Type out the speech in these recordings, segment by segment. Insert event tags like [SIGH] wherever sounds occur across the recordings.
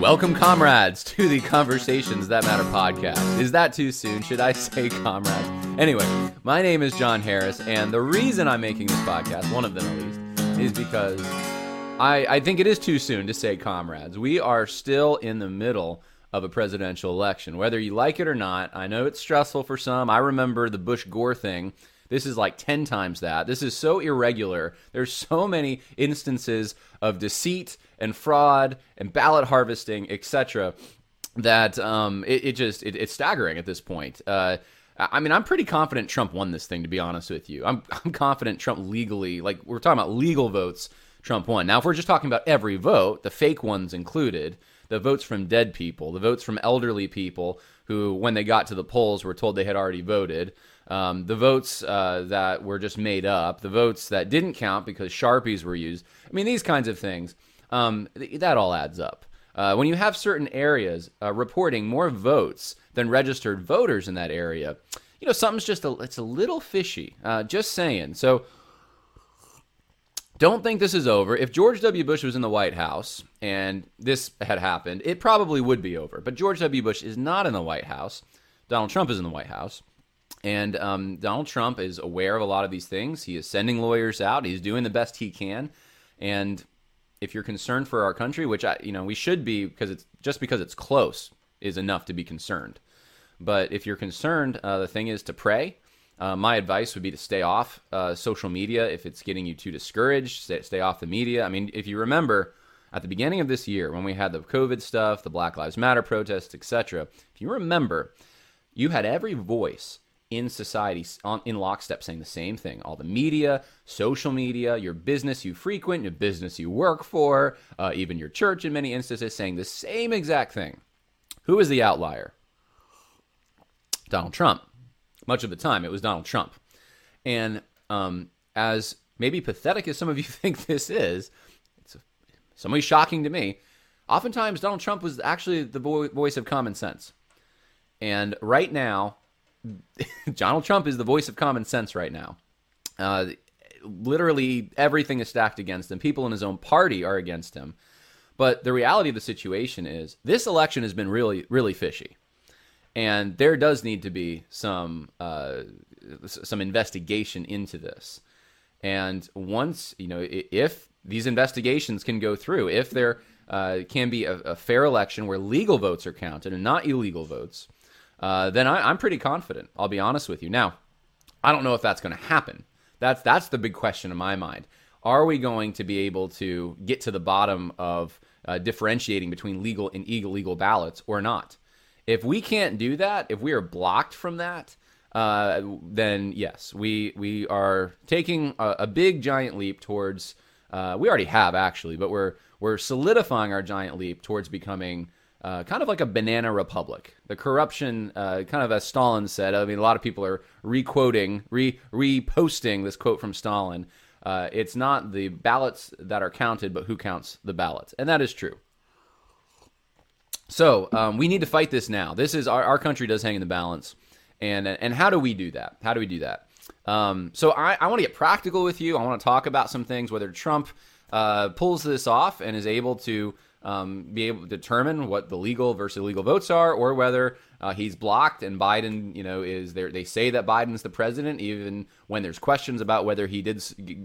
Welcome, comrades, to the Conversations That Matter podcast. Is that too soon? Should I say comrades? Anyway, my name is John Harris, and the reason I'm making this podcast, one of them at least, is because I, I think it is too soon to say comrades. We are still in the middle of a presidential election. Whether you like it or not, I know it's stressful for some. I remember the Bush Gore thing. This is like 10 times that. This is so irregular. There's so many instances of deceit and fraud and ballot harvesting, etc., that um, it, it just it, it's staggering at this point. Uh, I mean, I'm pretty confident Trump won this thing. To be honest with you, I'm I'm confident Trump legally, like we're talking about legal votes, Trump won. Now, if we're just talking about every vote, the fake ones included, the votes from dead people, the votes from elderly people who, when they got to the polls, were told they had already voted. Um, the votes uh, that were just made up, the votes that didn't count because sharpies were used. I mean, these kinds of things. Um, th- that all adds up. Uh, when you have certain areas uh, reporting more votes than registered voters in that area, you know something's just a, it's a little fishy. Uh, just saying. So don't think this is over. If George W. Bush was in the White House and this had happened, it probably would be over. But George W. Bush is not in the White House. Donald Trump is in the White House. And um, Donald Trump is aware of a lot of these things. He is sending lawyers out. He's doing the best he can. And if you're concerned for our country, which I, you know, we should be, because it's just because it's close is enough to be concerned. But if you're concerned, uh, the thing is to pray. Uh, my advice would be to stay off uh, social media if it's getting you too discouraged. Stay, stay off the media. I mean, if you remember at the beginning of this year when we had the COVID stuff, the Black Lives Matter protests, etc. If you remember, you had every voice in society on, in lockstep saying the same thing. All the media, social media, your business you frequent, your business you work for, uh, even your church in many instances saying the same exact thing. Who is the outlier? Donald Trump. Much of the time, it was Donald Trump. And um, as maybe pathetic as some of you [LAUGHS] think this is, it's somewhat shocking to me. Oftentimes, Donald Trump was actually the vo- voice of common sense. And right now, [LAUGHS] Donald Trump is the voice of common sense right now. Uh, literally everything is stacked against him. People in his own party are against him. But the reality of the situation is this election has been really, really fishy. And there does need to be some uh, some investigation into this. And once, you know, if these investigations can go through, if there uh, can be a, a fair election where legal votes are counted and not illegal votes, uh, then I, am pretty confident. I'll be honest with you. Now, I don't know if that's going to happen. That's that's the big question in my mind. Are we going to be able to get to the bottom of uh, differentiating between legal and illegal ballots or not? If we can't do that, if we are blocked from that, uh, then yes, we we are taking a, a big giant leap towards. Uh, we already have actually, but we're we're solidifying our giant leap towards becoming uh, kind of like a banana republic. The corruption, uh, kind of as Stalin said. I mean, a lot of people are requoting, re reposting this quote from Stalin. Uh, it's not the ballots that are counted, but who counts the ballots, and that is true. So um, we need to fight this now. This is our, our country does hang in the balance, and and how do we do that? How do we do that? Um, so I, I want to get practical with you. I want to talk about some things. Whether Trump uh, pulls this off and is able to um, be able to determine what the legal versus illegal votes are, or whether uh, he's blocked and Biden, you know, is there. They say that Biden's the president, even when there's questions about whether he did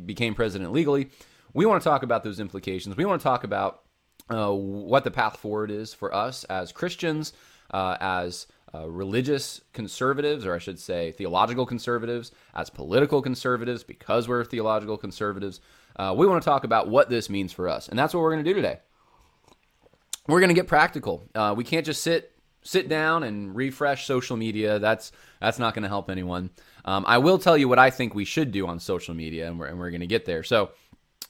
became president legally. We want to talk about those implications. We want to talk about uh, what the path forward is for us as Christians, uh, as uh, religious conservatives, or I should say theological conservatives, as political conservatives, because we're theological conservatives. Uh, we want to talk about what this means for us. And that's what we're going to do today we're going to get practical. Uh, we can't just sit sit down and refresh social media. That's that's not going to help anyone. Um, I will tell you what I think we should do on social media, and we're, and we're going to get there. So,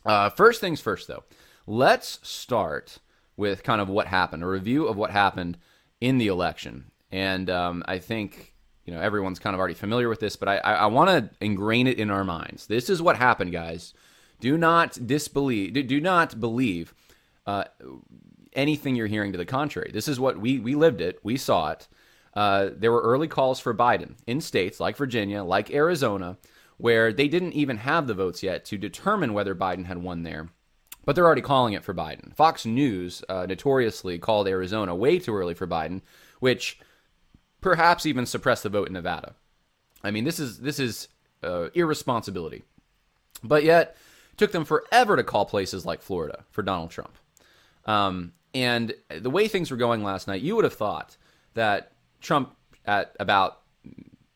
uh, first things first, though, let's start with kind of what happened, a review of what happened in the election. And um, I think you know everyone's kind of already familiar with this, but I, I, I want to ingrain it in our minds. This is what happened, guys. Do not disbelieve. Do, do not believe. Uh, anything you're hearing to the contrary. This is what we we lived it, we saw it. Uh, there were early calls for Biden in states like Virginia, like Arizona, where they didn't even have the votes yet to determine whether Biden had won there. but they're already calling it for Biden. Fox News uh, notoriously called Arizona way too early for Biden, which perhaps even suppressed the vote in Nevada. I mean, this is this is uh, irresponsibility. But yet, took them forever to call places like Florida for Donald Trump. Um, and the way things were going last night, you would have thought that Trump at about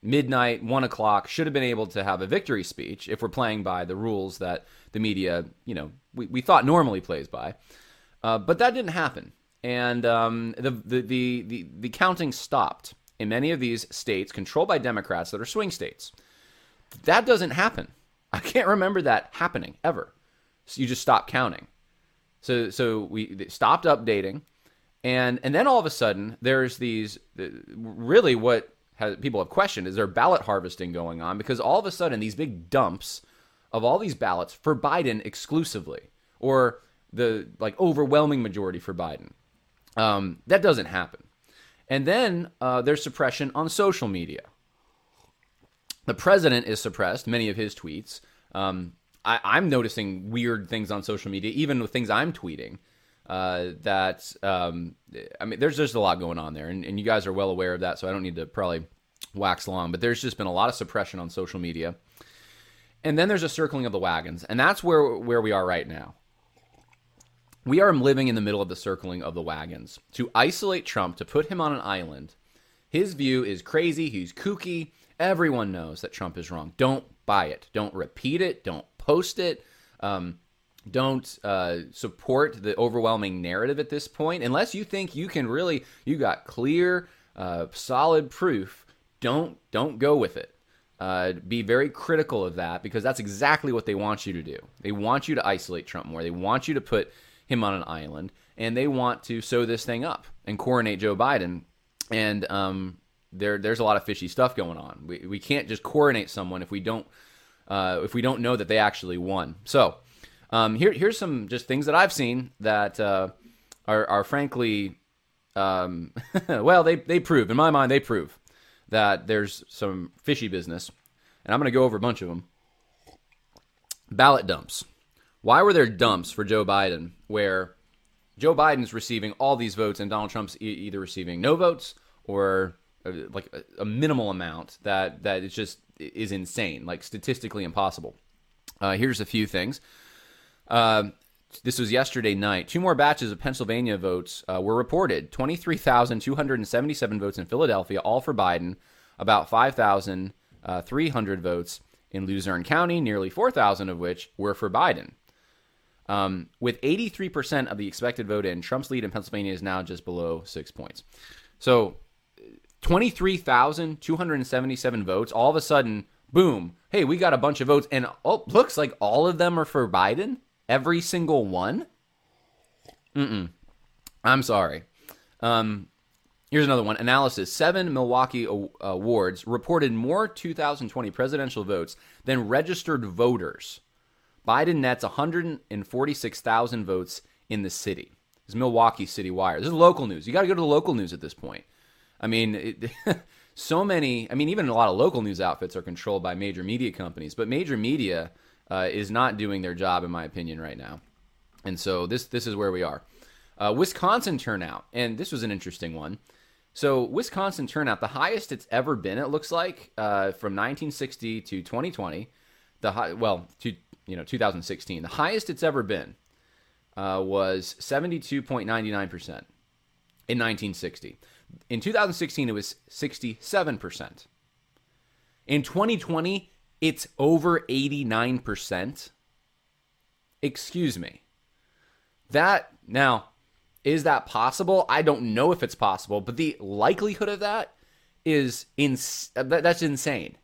midnight, one o'clock, should have been able to have a victory speech if we're playing by the rules that the media, you know, we, we thought normally plays by. Uh, but that didn't happen. And um, the, the, the, the, the counting stopped in many of these states controlled by Democrats that are swing states. That doesn't happen. [LAUGHS] I can't remember that happening ever. So you just stop counting. So so we stopped updating, and and then all of a sudden there's these really what has, people have questioned is there ballot harvesting going on because all of a sudden these big dumps of all these ballots for Biden exclusively or the like overwhelming majority for Biden. Um, that doesn't happen. And then uh, there's suppression on social media. The president is suppressed, many of his tweets. Um, I, am noticing weird things on social media, even with things I'm tweeting. Uh, that um, I mean, there's just a lot going on there, and, and you guys are well aware of that, so I don't need to probably wax long. But there's just been a lot of suppression on social media, and then there's a circling of the wagons, and that's where where we are right now. We are living in the middle of the circling of the wagons to isolate Trump, to put him on an island. His view is crazy. He's kooky. Everyone knows that Trump is wrong. Don't buy it. Don't repeat it. Don't post it. Um, don't uh, support the overwhelming narrative at this point unless you think you can really you got clear uh, solid proof don't don't go with it. Uh, be very critical of that because that's exactly what they want you to do. They want you to isolate trump more. They want you to put him on an island and they want to sew this thing up and coronate joe biden. And um, there there's a lot of fishy stuff going on. We, we can't just coronate someone if we don't uh, if we don't know that they actually won. So um, here, here's some just things that I've seen that uh, are, are frankly, um, [LAUGHS] well, they, they prove, in my mind, they prove that there's some fishy business. And I'm going to go over a bunch of them. Ballot dumps. Why were there dumps for Joe Biden where Joe Biden's receiving all these votes and Donald Trump's e- either receiving no votes or uh, like a, a minimal amount that that is just is insane, like statistically impossible. Uh, here's a few things. Uh, this was yesterday night. Two more batches of Pennsylvania votes uh, were reported 23,277 votes in Philadelphia, all for Biden, about 5,300 votes in Luzerne County, nearly 4,000 of which were for Biden. Um, with 83% of the expected vote in, Trump's lead in Pennsylvania is now just below six points. So 23,277 votes. All of a sudden, boom, hey, we got a bunch of votes. And oh, looks like all of them are for Biden. Every single one. Mm-mm. I'm sorry. Um, here's another one. Analysis. Seven Milwaukee awards reported more 2020 presidential votes than registered voters. Biden nets 146,000 votes in the city. This is Milwaukee City Wire. This is local news. You got to go to the local news at this point. I mean, it, [LAUGHS] so many. I mean, even a lot of local news outfits are controlled by major media companies, but major media uh, is not doing their job, in my opinion, right now. And so this this is where we are. Uh, Wisconsin turnout, and this was an interesting one. So Wisconsin turnout, the highest it's ever been, it looks like, uh, from 1960 to 2020. The high, well, to you know 2016, the highest it's ever been uh, was 72.99% in 1960. In 2016, it was 67%. In 2020, it's over 89%. Excuse me. That, now, is that possible? I don't know if it's possible, but the likelihood of that is in that's insane.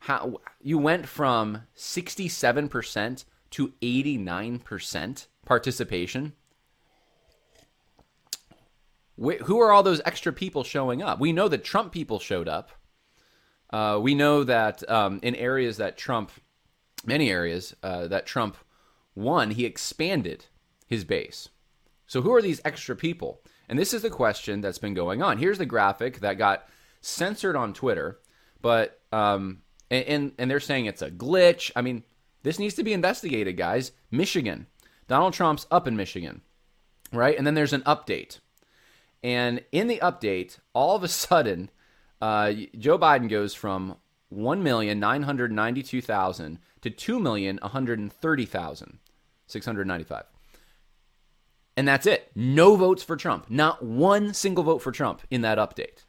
How you went from 67% to 89% participation who are all those extra people showing up? We know that Trump people showed up. Uh, we know that um, in areas that Trump, many areas uh, that Trump won, he expanded his base. So who are these extra people? And this is the question that's been going on. Here's the graphic that got censored on Twitter, but um, and and they're saying it's a glitch. I mean, this needs to be investigated, guys. Michigan, Donald Trump's up in Michigan, right? And then there's an update. And in the update, all of a [LAUGHS] sudden, uh, Joe Biden goes from 1,992,000 to 2,130,695. And that's it. No votes for Trump. Not one single vote for Trump in that update.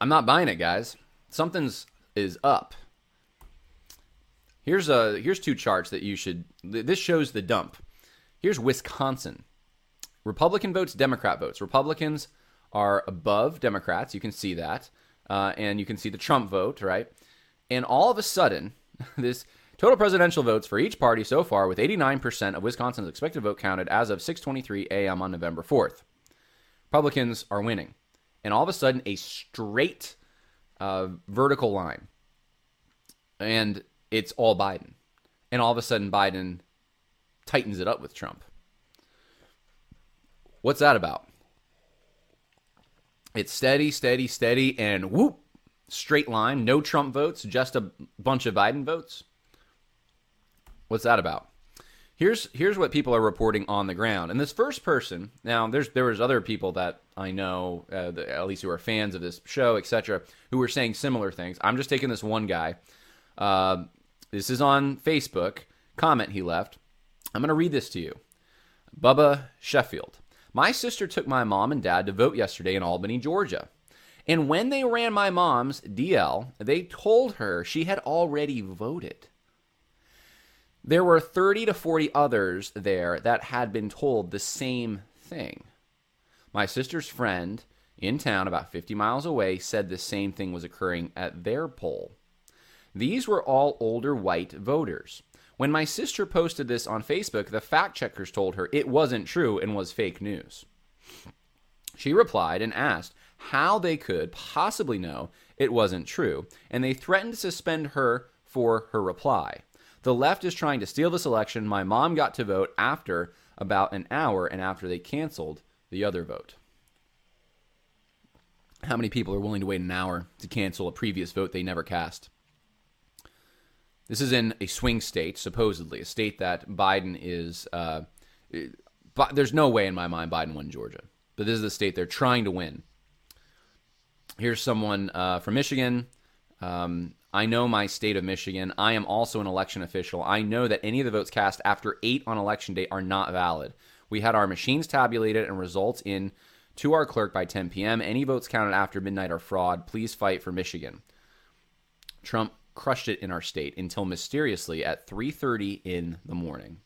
I'm not buying it, guys. Something's is up. Here's a here's two charts that you should this shows the dump. Here's Wisconsin. Republican votes, Democrat votes. Republicans are above Democrats. You can see that. Uh, and you can see the Trump vote, right? And all of a sudden, [LAUGHS] this total presidential votes for each party so far, with 89% of Wisconsin's expected vote counted as of 6:23 a.m. on November 4th. Republicans are winning, and all of a sudden, a straight uh, vertical line, and it's all Biden. And all of a sudden, Biden tightens it up with Trump. What's that about? It's steady, steady, steady, and whoop, straight line. No Trump votes, just a bunch of Biden votes. What's that about? Here's here's what people are reporting on the ground. And this first person, now there's there was other people that I know, uh, the, at least who are fans of this show, etc., who were saying similar things. I'm just taking this one guy. Uh, this is on Facebook. Comment he left. I'm going to read this to you. Bubba Sheffield. My sister took my mom and dad to vote yesterday in Albany, Georgia. And when they ran my mom's DL, they told her she had already voted. There were 30 to 40 others there that had been told the same thing. My sister's friend in town, about 50 miles away, said the same thing was occurring at their poll. These were all older white voters. When my sister posted this on Facebook, the fact checkers told her it wasn't true and was fake news. She replied and asked how they could possibly know it wasn't true, and they threatened to suspend her for her reply. The left is trying to steal this election. My mom got to vote after about an hour and after they canceled the other vote. How many people are willing to wait an hour to cancel a previous vote they never cast? This is in a swing state, supposedly, a state that Biden is. Uh, but there's no way in my mind Biden won Georgia, but this is the state they're trying to win. Here's someone uh, from Michigan. Um, I know my state of Michigan. I am also an election official. I know that any of the votes cast after 8 on election day are not valid. We had our machines tabulated and results in to our clerk by 10 p.m. Any votes counted after midnight are fraud. Please fight for Michigan. Trump crushed it in our state until mysteriously at 3:30 in the morning.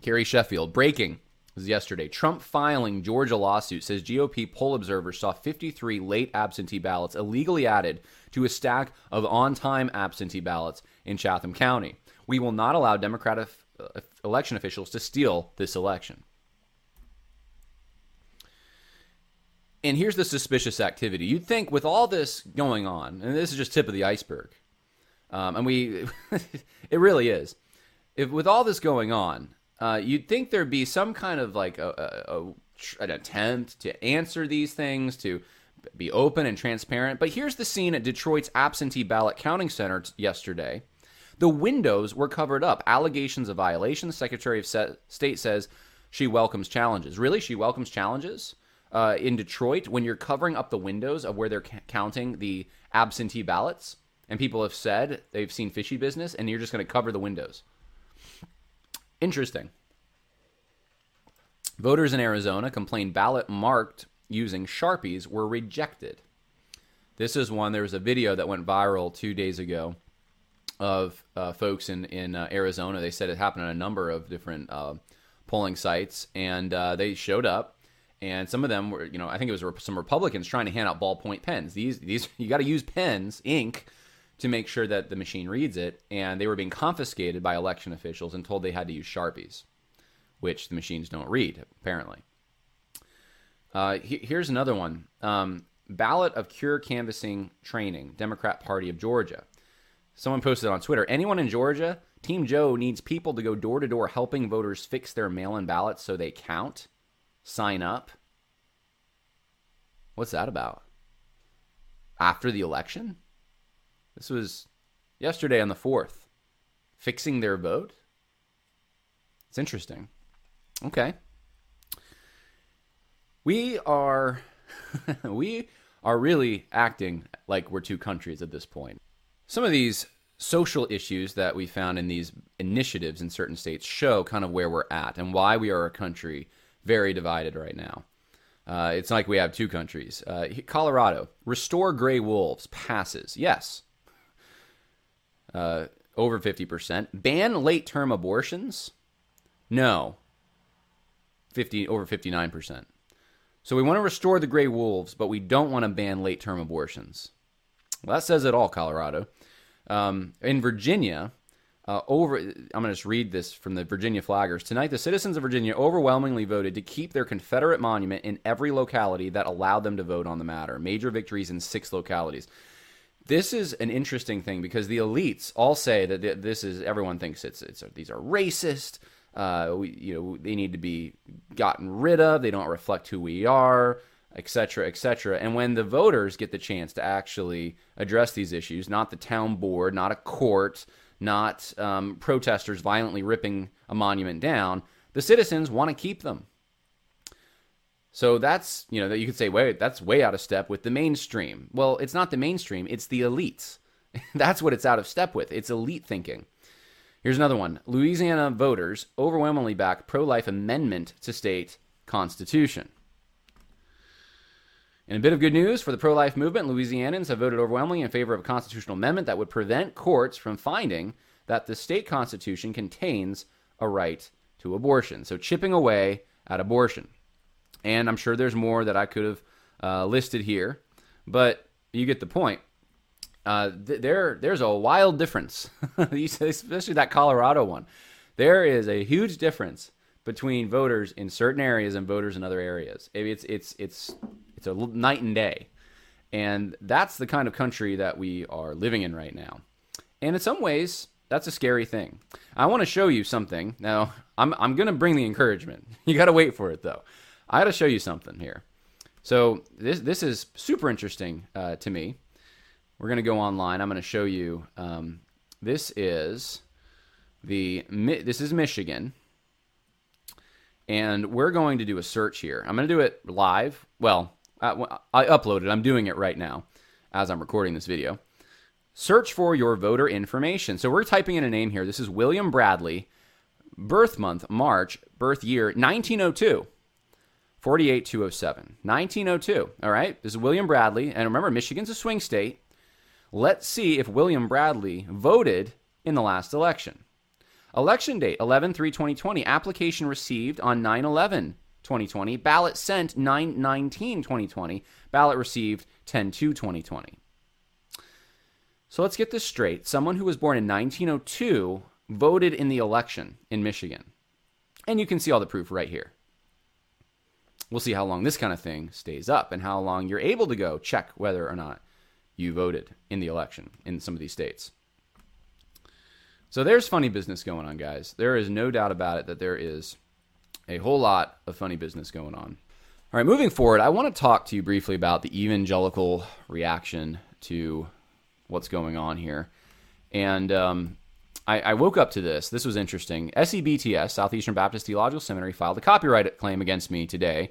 Carrie Sheffield breaking was yesterday. Trump filing Georgia lawsuit says GOP poll observers saw 53 late absentee ballots illegally added to a stack of on-time absentee ballots in Chatham County. We will not allow Democratic uh, election officials to steal this election. And here's the suspicious activity. You'd think with all this going on, and this is just tip of the iceberg, um, and we, [LAUGHS] it really is. If with all this going on, uh, you'd think there'd be some kind of like a, a, a, an attempt to answer these things, to be open and transparent. But here's the scene at Detroit's absentee ballot counting center t- yesterday. The windows were covered up. Allegations of violation. The Secretary of State says she welcomes challenges. Really, she welcomes challenges uh, in Detroit when you're covering up the windows of where they're ca- counting the absentee ballots, and people have said they've seen fishy business, and you're just going to cover the windows. Interesting. Voters in Arizona complained ballot marked using Sharpies were rejected. This is one, there was a video that went viral two days ago of uh, folks in, in uh, Arizona. They said it happened on a number of different uh, polling sites, and uh, they showed up and some of them were, you know, I think it was some Republicans trying to hand out ballpoint pens. These, these, [LAUGHS] you got to use pens, ink, to make sure that the machine reads it, and they were being confiscated by election officials and told they had to use sharpies, which the machines don't read apparently. Uh, he, here's another one: um, ballot of cure canvassing training, Democrat Party of Georgia. Someone posted on Twitter: Anyone in Georgia? Team Joe needs people to go door to door helping voters fix their mail-in ballots so they count sign up. What's that about? After the election? This was yesterday on the 4th, fixing their vote. It's interesting. Okay. We are [LAUGHS] we are really acting like we're two countries at this point. Some of these social issues that we found in these initiatives in certain states show kind of where we're at and why we are a country very divided right now. Uh, it's like we have two countries. Uh, Colorado, restore gray wolves passes. Yes. Uh, over 50%. Ban late term abortions? No. 50 over 59%. So we want to restore the gray wolves, but we don't want to ban late term abortions. Well, that says it all, Colorado. Um, in Virginia, uh, over I'm going to just read this from the Virginia Flaggers. Tonight, the citizens of Virginia overwhelmingly voted to keep their Confederate monument in every locality that allowed them to vote on the matter. Major victories in six localities. This is an interesting thing because the elites all say that this is everyone thinks it's it's these are racist. Uh, we, you know, they need to be gotten rid of. They don't reflect who we are etc., etc. And when the voters get the chance to actually address these issues, not the town board, not a court, not um, protesters violently ripping a monument down, the citizens want to keep them. So that's, you know, that you could say, wait, that's way out of step with the mainstream. Well, it's not the mainstream, it's the elites. [LAUGHS] that's what it's out of step with. It's elite thinking. Here's another one Louisiana voters overwhelmingly back pro life amendment to state constitution. In a bit of good news for the pro life movement, Louisianans have voted overwhelmingly in favor of a constitutional amendment that would prevent courts from finding that the state constitution contains a right to abortion. So, chipping away at abortion. And I'm sure there's more that I could have uh, listed here, but you get the point. Uh, th- there, there's a wild difference, [LAUGHS] especially that Colorado one. There is a huge difference between voters in certain areas and voters in other areas. It's it's it's it's a night and day. And that's the kind of country that we are living in right now. And in some ways, that's a scary thing. I want to show you something. Now, I'm, I'm going to bring the encouragement. [LAUGHS] You got to wait for it, though. I got to show you something here. So, this, this is super interesting uh, to me. We're going to go online. I'm going to show you. Um, this is the this is Michigan, and we're going to do a search here. I'm going to do it live. Well, uh, I uploaded. I'm doing it right now as I'm recording this video. Search for your voter information. So we're typing in a name here. This is William Bradley, birth month, March, birth year, 1902. 48207. 1902. All right. This is William Bradley. And remember, Michigan's a swing state. Let's see if William Bradley voted in the last election. Election date 11 3 2020. Application received on 9 11 2020. Ballot sent 9 19 2020. Ballot received 10 2 2020. So let's get this straight. Someone who was born in 1902 voted in the election in Michigan. And you can see all the proof right here. We'll see how long this kind of thing stays up and how long you're able to go check whether or not you voted in the election in some of these states. So there's funny business going on, guys. There is no doubt about it that there is a whole lot of funny business going on. All right, moving forward, I want to talk to you briefly about the evangelical reaction to what's going on here. And um, I, I, woke up to this. This was interesting. SEBTS, Southeastern Baptist Theological Seminary, filed a copyright claim against me today,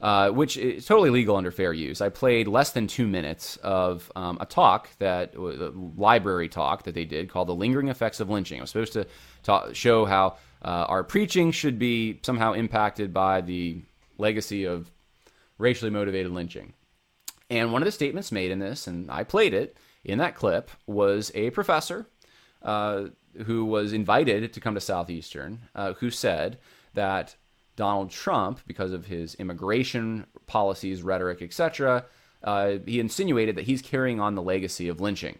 uh, which is totally legal under fair use. I played less than two minutes of um, a talk that, a library talk that they did called The Lingering Effects of Lynching. I was supposed to show how uh, our preaching should be somehow impacted by the legacy of racially motivated lynching. And one of the statements made in this, and I played it in that clip, was a professor uh, who was invited to come to Southeastern, uh, who said that Donald Trump, because of his immigration policies, rhetoric, etc., uh, he insinuated that he's carrying on the legacy of lynching.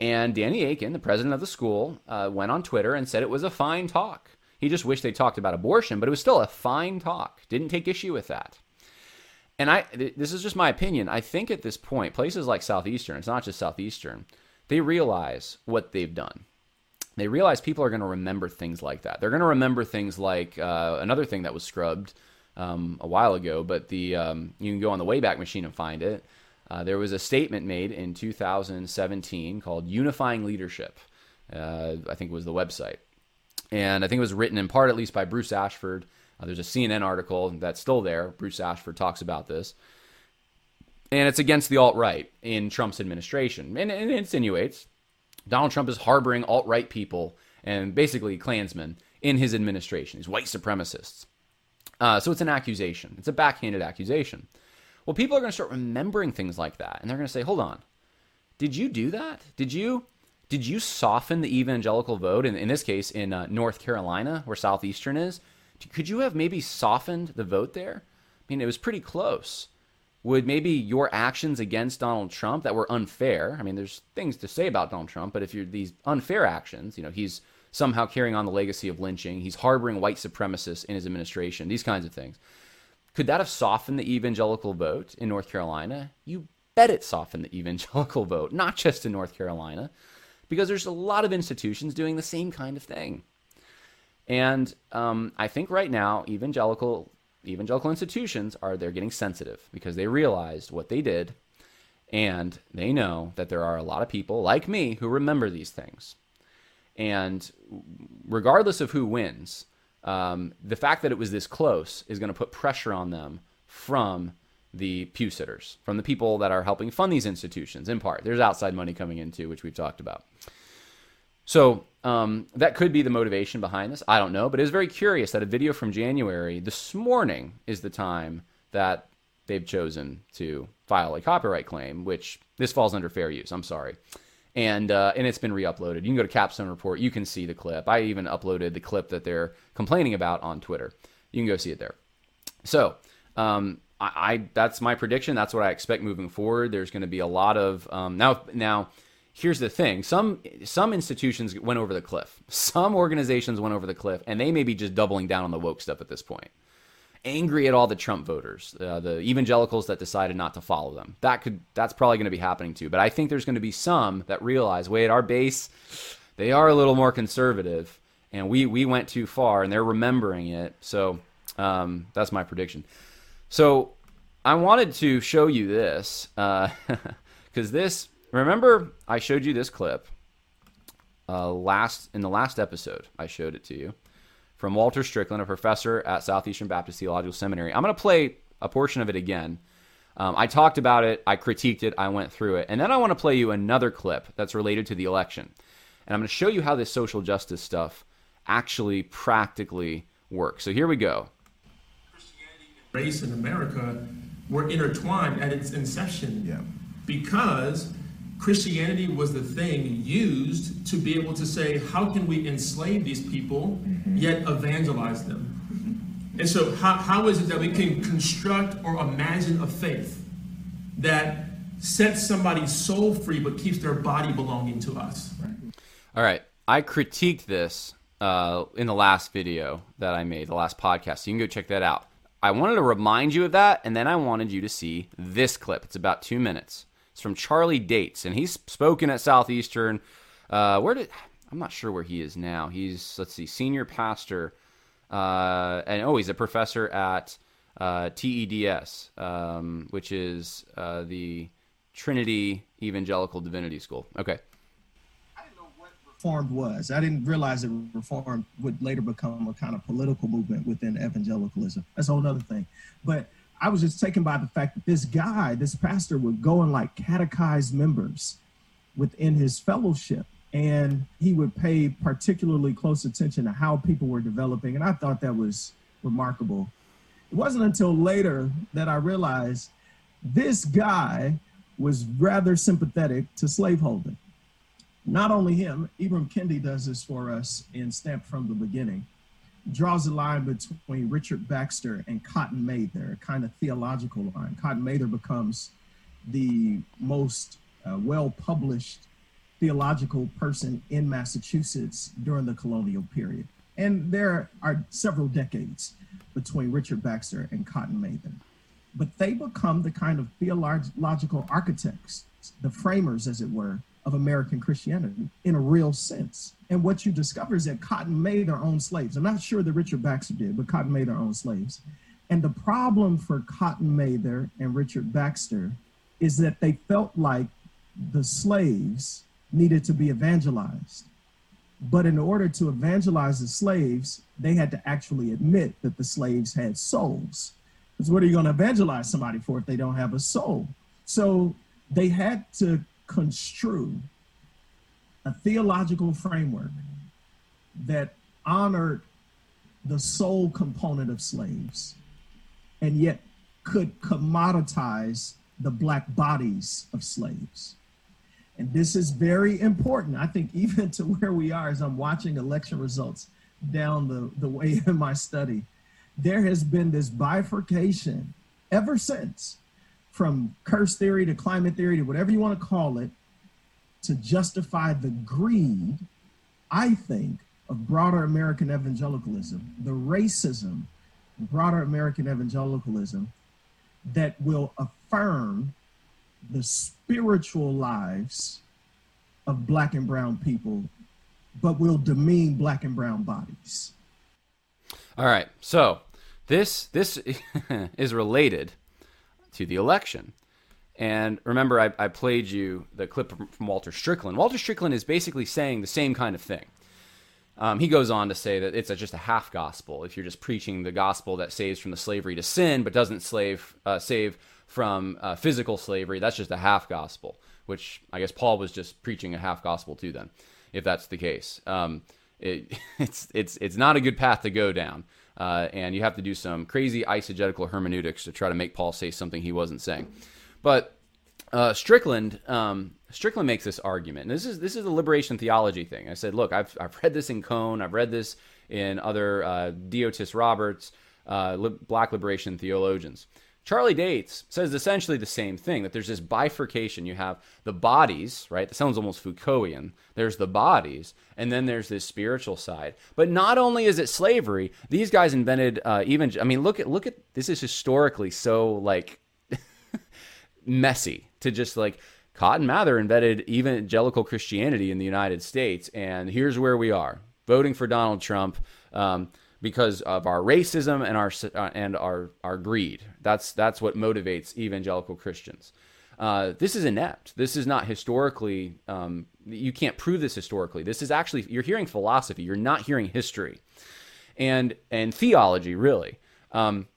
And Danny Akin, the president of the school, uh, went on Twitter and said it was a fine talk. He just wished they talked about abortion, but it was still a fine talk. Didn't take issue with that. And I, this is just my opinion. I think at this point, places like Southeastern, it's not just Southeastern, they realize what they've done. They realize people are going to remember things like that. They're going to remember things like uh, another thing that was scrubbed um, a while ago, but the um, you can go on the Wayback Machine and find it. Uh, there was a statement made in 2017 called Unifying Leadership. Uh, I think it was the website. And I think it was written in part, at least, by Bruce Ashford. Uh, there's a CNN article that's still there. Bruce Ashford talks about this. And it's against the alt right in Trump's administration. And, and it insinuates Donald Trump is harboring alt right people and basically Klansmen in his administration, these white supremacists. Uh, so it's an accusation, it's a backhanded accusation. Well, people are going to start remembering things like that, and they're going to say, "Hold on, did you do that? Did you did you soften the evangelical vote? In, in this case, in uh, North Carolina, where Southeastern is, could you have maybe softened the vote there? I mean, it was pretty close. Would maybe your actions against Donald Trump that were unfair? I mean, there's things to say about Donald Trump, but if you're these unfair actions, you know, he's somehow carrying on the legacy of lynching, he's harboring white supremacists in his administration, these kinds of things. Could that have softened the evangelical vote in North Carolina? You bet it softened the [LAUGHS] evangelical vote, not just in North Carolina, because there's a lot of institutions doing the same kind of thing. And um, I think right now, evangelical evangelical institutions are they're getting sensitive because they realized what they did, and they know that there are a lot of people like me who remember these things. And regardless of who wins, um, the fact that it was this close is going to put pressure on them from the pew sitters, from the people that are helping fund these institutions. In part, there's outside money coming in too, which we've talked about. So um, that could be the motivation behind this. I don't know, but it was very curious that a video from January this morning is the time that they've chosen to file a copyright claim, which this falls under fair use. I'm sorry. And, uh, and it's been re-uploaded. You can go to Capstone Report. You can see the clip. I even uploaded the clip that they're complaining about on Twitter. You can go see it there. So um, I, I, that's my prediction. That's what I expect moving forward. There's going to be a lot of um, now now here's the thing some some institutions went over the cliff some organizations went over the cliff and they may be just doubling down on the woke stuff at this point angry at all the trump voters uh, the evangelicals that decided not to follow them. That could that's probably going to be happening too. But i think there's going to be some that realize wait our base they are a little more conservative and we we went too far and they're remembering it. So um, that's my prediction. So i wanted to show you this because uh, [LAUGHS] this Remember, I showed you this clip uh, last in the last episode. I showed it to you from Walter Strickland, a professor at Southeastern Baptist Theological Seminary. I'm going to play a portion of it again. Um, I talked about it, I critiqued it, I went through it, and then I want to play you another clip that's related to the election, and I'm going to show you how this social justice stuff actually practically works. So here we go. Christianity and Race in America were intertwined at its inception yeah. because Christianity was the thing used to be able to say, how can we enslave these people mm-hmm. yet evangelize them? Mm-hmm. And so, how, how is it that we can construct or imagine a faith that sets somebody's soul free but keeps their body belonging to us? All right. I critiqued this uh, in the last video that I made, the last podcast. So you can go check that out. I wanted to remind you of that, and then I wanted you to see this clip. It's about two minutes. It's from Charlie Dates, and he's spoken at Southeastern. Uh, where did I'm not sure where he is now. He's let's see, senior pastor, uh, and oh, he's a professor at uh, TEDS, um, which is uh, the Trinity Evangelical Divinity School. Okay. I didn't know what Reformed was. I didn't realize that Reformed would later become a kind of political movement within evangelicalism. That's a whole other thing. But I was just taken by the fact that this guy, this pastor, would go and like catechize members within his fellowship. And he would pay particularly close attention to how people were developing. And I thought that was remarkable. It wasn't until later that I realized this guy was rather sympathetic to slaveholding. Not only him, Ibram Kendi does this for us in Stamped from the Beginning draws a line between Richard Baxter and Cotton Mather, a kind of theological line. Cotton Mather becomes the most uh, well published theological person in Massachusetts during the colonial period. And there are several decades between Richard Baxter and Cotton Mather. But they become the kind of theological architects, the framers, as it were, of American Christianity in a real sense. And what you discover is that Cotton Mather owned slaves. I'm not sure that Richard Baxter did, but Cotton Mather owned slaves. And the problem for Cotton Mather and Richard Baxter is that they felt like the slaves needed to be evangelized. But in order to evangelize the slaves, they had to actually admit that the slaves had souls. Because what are you going to evangelize somebody for if they don't have a soul? So they had to construe a theological framework that honored the soul component of slaves and yet could commoditize the black bodies of slaves. And this is very important. I think [LAUGHS] even to where we are as I'm watching election results down the, the way [LAUGHS] in my study, there has been this bifurcation ever since from curse theory to climate theory to whatever you want to call it to justify the greed, I think, of broader American evangelicalism, the racism, broader American evangelicalism that will affirm the spiritual lives of black and brown people, but will demean black and brown bodies. All right. So this this [LAUGHS] is related to the election. And remember, I, I played you the clip from Walter Strickland. Walter Strickland is basically saying the same kind of thing. Um, he goes on to say that it's a, just a half gospel if you're just preaching the gospel that saves from the slavery to sin, but doesn't slave uh, save from uh, physical slavery. That's just a half gospel, which I guess Paul was just preaching a half gospel too. Then, if that's the case, um, it, [LAUGHS] it's it's it's not a good path to go down, uh, and you have to do some crazy eisegetical hermeneutics to try to make Paul say something he wasn't saying. But uh, Strickland um, Strickland makes this argument. And this is this is a liberation theology thing. I said, look, I've I've read this in Cone. I've read this in other uh, Deotis Roberts, uh, li- Black liberation theologians. Charlie Dates says essentially the same thing that there's this bifurcation. You have the bodies, right? That sounds almost Foucaultian. There's the bodies, and then there's this spiritual side. But not only is it slavery, these guys invented uh, even. I mean, look at look at this is historically so like [LAUGHS] messy to just like Cotton Mather invented evangelical Christianity in the United States, and here's where we are voting for Donald Trump um, because of our racism and our uh, and our our greed. That's that's what motivates evangelical Christians. Uh, this is inept. This is not historically. Um, you can't prove this historically. This is actually you're hearing philosophy. You're not hearing history, and and theology really. Um,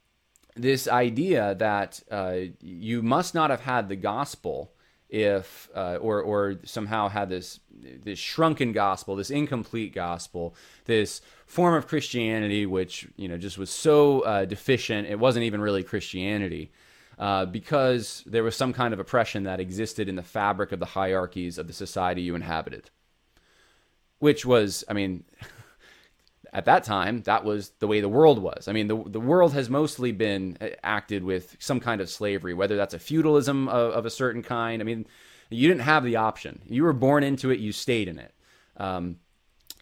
this idea that uh, you must not have had the gospel if uh, or or somehow had this this shrunken gospel, this incomplete gospel, this form of Christianity which you know just was so uh, deficient, it wasn't even really Christianity. Uh, because there was some kind of oppression that existed in the fabric of the hierarchies of the society you inhabited. Which was, I mean, [LAUGHS] at that time, that was the way the world was. I mean, the, the world has mostly been uh, acted with some kind of slavery, whether that's a feudalism of, of a certain kind. I mean, you didn't have the option. You were born into it, you stayed in it. Um,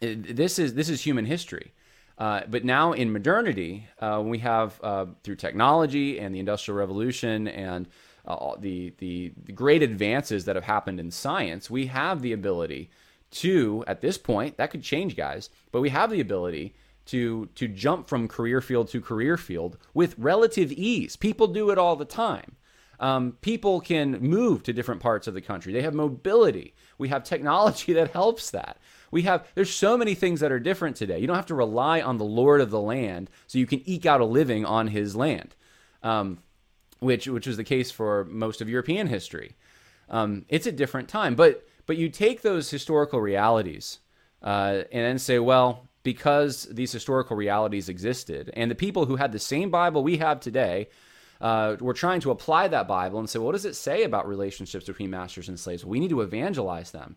this is this is human history. Uh, but now in modernity, uh, we have uh, through technology and the Industrial Revolution and uh, the, the, the great advances that have happened in science, we have the ability to at this point that could change guys but we have the ability to to jump from career field to career field with relative ease. People do it all the time. Um, people can move to different parts of the country. They have mobility. We have technology [LAUGHS] that helps that. We have there's so many things that are different today. You don't have to rely on the lord of the land so you can eke out a living on his land um, which which was the case for most of european history. Um, it's a different time but but you take those historical realities uh, and then say, well, because these historical realities existed, and the people who had the same Bible we have today uh, were trying to apply that Bible and say, what does it say about relationships between masters and slaves? We need to evangelize them.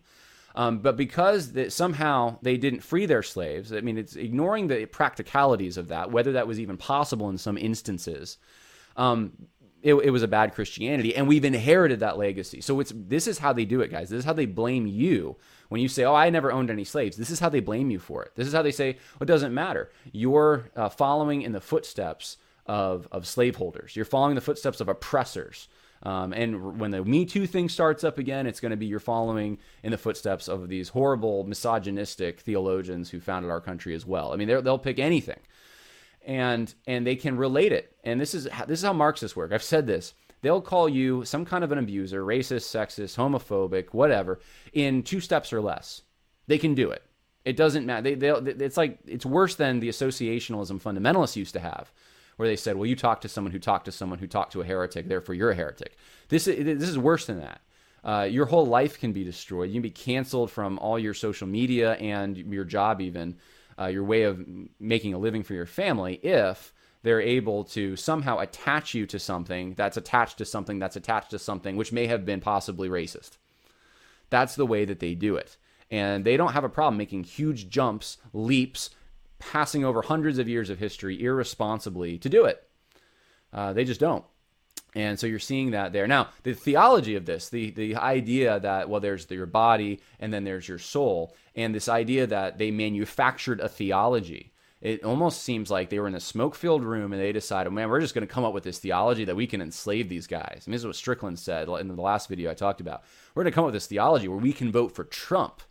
Um, but because that somehow they didn't free their slaves, I mean, it's ignoring the practicalities of that, whether that was even possible in some instances. Um, it, it, was a bad Christianity, and we've inherited that legacy. So it's this is how they do it, guys. This is how they blame you when you say, "Oh, I never owned any slaves." This is how they blame you for it. This is how they say, "Well, it doesn't matter. You're uh, following in the footsteps of of slaveholders. You're following the footsteps of oppressors." Um, and when the Me Too thing starts up again, it's going to be you're following in the footsteps of these horrible misogynistic theologians who founded our country as well. I mean, they'll pick anything and and they can relate it. And this is this is how Marxists work. I've said this. they'll call you some kind of an abuser, racist, sexist, homophobic, whatever, in two steps or less. They can do it. It doesn't matter. They, they, it's like it's worse than the associationalism fundamentalists used to have, where they said, "Well, you talk to someone who talked to someone who talked to a heretic, therefore you're a heretic." This is this is worse than that. Uh, your whole life can be destroyed. You can be canceled from all your social media and your job, even uh, your way of making a living for your family, if they're able to somehow attach you to something that's attached to something that's attached to something which may have been possibly racist. That's the way that they do it. And they don't have a problem making huge jumps, leaps, passing over hundreds of years of history irresponsibly to do it. Uh, they just don't. And so you're seeing that there. Now, the theology of this, the, the idea that, well, there's your body and then there's your soul, and this idea that they manufactured a theology. It almost seems like they were in a smoke filled room and they decided, man, we're just going to come up with this theology that we can enslave these guys. I mean, this is what Strickland said in the last video I talked about. We're going to come up with this theology where we can vote for Trump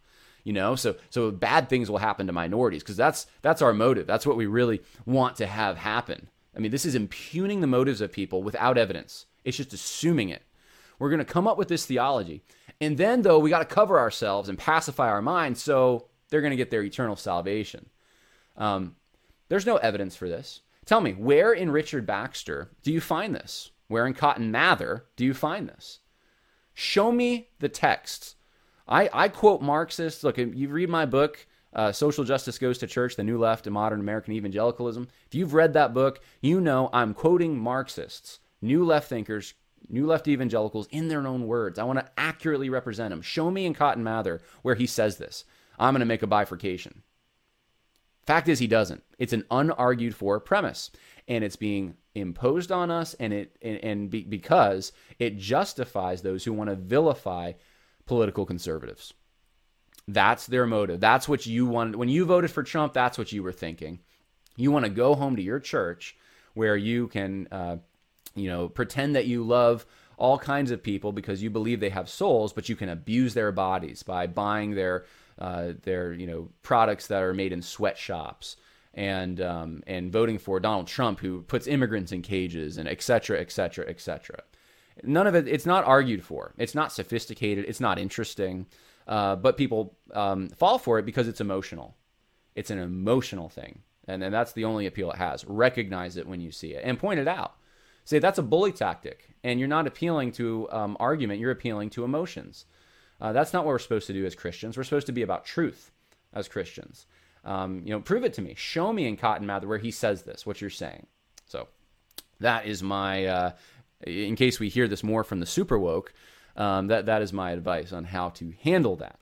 you know so so bad things will happen to minorities because that's that's our motive that's what we really want to have happen I mean, this is impugning the motives of people without evidence. It's just assuming it. We're going to come up with this theology. And then, though, we got to cover ourselves and pacify our minds so they're going to get their eternal salvation. Um, there's no evidence for this. Tell me, where in Richard Baxter do you find this? Where in Cotton Mather do you find this? Show me the texts. I, I quote Marxists. Look, you read my book, uh, Social Justice Goes to Church, The New Left and Modern American Evangelicalism. If you've read that book, you know I'm quoting Marxists, new left thinkers, new left evangelicals in their own words. I want to accurately represent them. Show me in Cotton Mather where he says this. I'm going to make a bifurcation. Fact is, he doesn't. It's an unargued for premise, and it's being imposed on us, and it and, and be, because it justifies those who want to vilify political conservatives. That's their motive. That's what you wanted. When you voted for Trump, that's what you were thinking. You want to go home to your church where you can, uh, you know, pretend that you love all kinds of people because you believe they have souls, but you can abuse their bodies by buying their uh, their you know products that are made in sweatshops and um, and voting for Donald Trump, who puts immigrants in cages and et cetera, et cetera, et cetera. None of it. It's not argued for. It's not sophisticated. It's not interesting. Uh, but people um, fall for it because it's emotional. It's an emotional thing. And, and that's the only appeal it has. Recognize it when you see it and point it out. Say that's a bully tactic. And you're not appealing to um, argument, you're appealing to emotions. Uh, that's not what we're supposed to do as Christians. We're supposed to be about truth as Christians. Um, you know, prove it to me. Show me in Cotton Mather where he says this, what you're saying. So that is my, uh, in case we hear this more from the super woke, um, that that is my advice on how to handle that.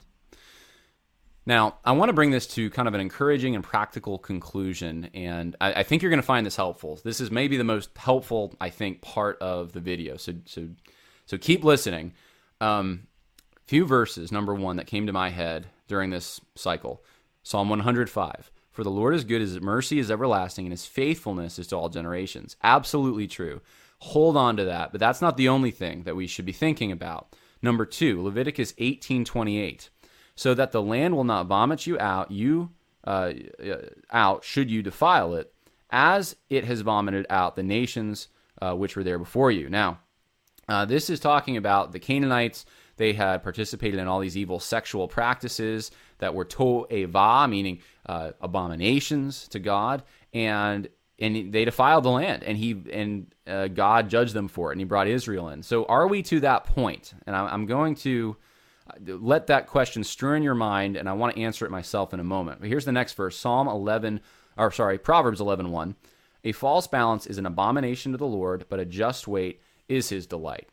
Now, I want to bring this to kind of an encouraging and practical conclusion, and I, I think you're going to find this helpful. This is maybe the most helpful, I think, part of the video. So, so, so keep listening. Um, few verses. Number one that came to my head during this cycle: Psalm 105. For the Lord is good; His mercy is everlasting, and His faithfulness is to all generations. Absolutely true hold on to that. But that's not the only thing that we should be thinking about. Number two, Leviticus 18:28, so that the land will not vomit you out, you uh, uh, out should you defile it, as it has vomited out the nations uh, which were there before you. Now, uh, this is talking about the Canaanites. They had participated in all these evil sexual practices that were to'eva, meaning uh, abominations to God, and and they defiled the land, and he and uh, God judged them for it, and He brought Israel in. So, are we to that point? And I'm going to uh, let that question stir in your mind, and I want to answer it myself in a moment. But here's the next verse: Psalm 11, or sorry, Proverbs 11:1. 1. A false balance is an abomination to the Lord, but a just weight is His delight.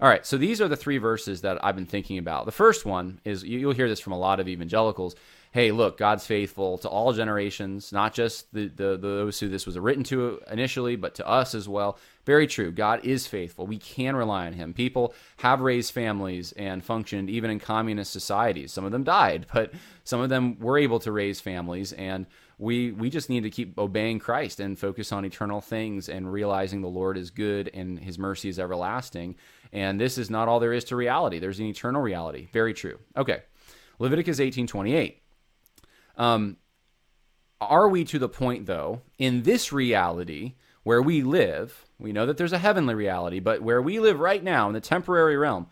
All right, so these are the three verses that I've been thinking about. The first one is you'll hear this from a lot of evangelicals hey, look, God's faithful to all generations, not just the, the, those who this was written to initially, but to us as well. Very true. God is faithful. We can rely on Him. People have raised families and functioned even in communist societies. Some of them died, [LAUGHS] but some of them were able to raise families. And we, we just need to keep obeying Christ and focus on eternal things and realizing the Lord is good and His mercy is everlasting. And this is not all there is to reality. There's an eternal reality. Very true. Okay. Leviticus 18 28. Um, are we to the point, though, in this reality where we live, we know that there's a heavenly reality, but where we live right now in the temporary realm,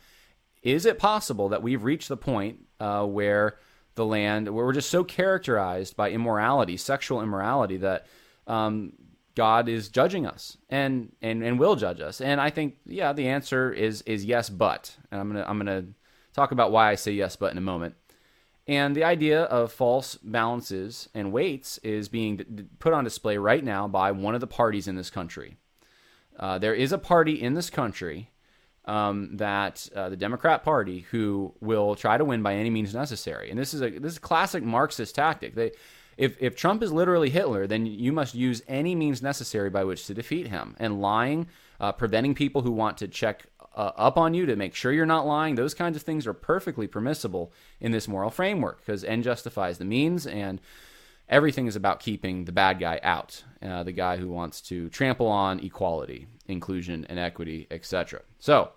is it possible that we've reached the point uh, where the land, where we're just so characterized by immorality, sexual immorality, that um, God is judging us and, and and will judge us? And I think, yeah, the answer is is yes, but. And I'm gonna I'm gonna talk about why I say yes, but in a moment. And the idea of false balances and weights is being put on display right now by one of the parties in this country. Uh, there is a party in this country um, that uh, the Democrat Party who will try to win by any means necessary. And this is a this is a classic Marxist tactic. They, if if Trump is literally Hitler, then you must use any means necessary by which to defeat him. And lying, uh, preventing people who want to check uh, up on you to make sure you're not lying. Those kinds of things are perfectly permissible in this moral framework because end justifies the means, and everything is about keeping the bad guy out, uh, the guy who wants to trample on equality, inclusion, and equity, etc. So.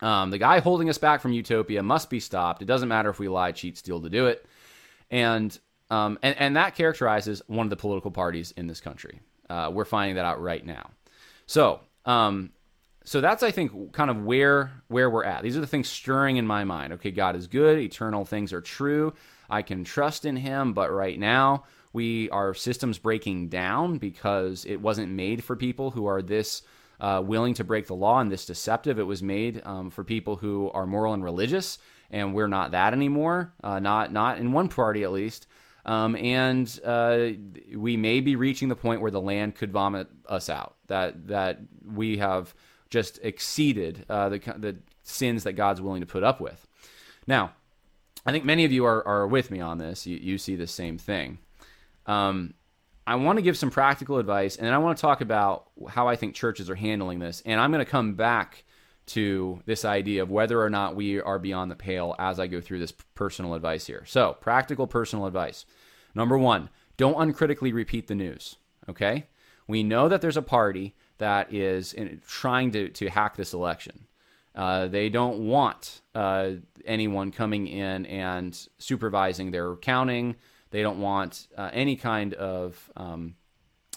Um, the guy holding us back from utopia must be stopped. It doesn't matter if we lie, cheat, steal to do it, and um, and, and that characterizes one of the political parties in this country. Uh, we're finding that out right now. So um, so that's I think kind of where where we're at. These are the things stirring in my mind. Okay, God is good, eternal things are true. I can trust in him, but right now we our systems breaking down because it wasn't made for people who are this uh, willing to break the law and this deceptive. It was made um, for people who are moral and religious, and we're not that anymore. Uh, not not in one party at least. Um, and uh, we may be reaching the point where the land could vomit us out. That that we have just exceeded uh, the, the sins that God's willing to put up with. Now, I think many of you are, are with me on this. You, you see the same thing. Um, I want to give some practical advice, and then I want to talk about how I think churches are handling this. And I'm going to come back to this idea of whether or not we are beyond the pale as I go through this personal advice here. So, practical personal advice. Number one, don't uncritically repeat the news. Okay? We know that there's a party that is in, trying to, to hack this election. Uh, they don't want uh, anyone coming in and supervising their counting. They don't want uh, any kind of um,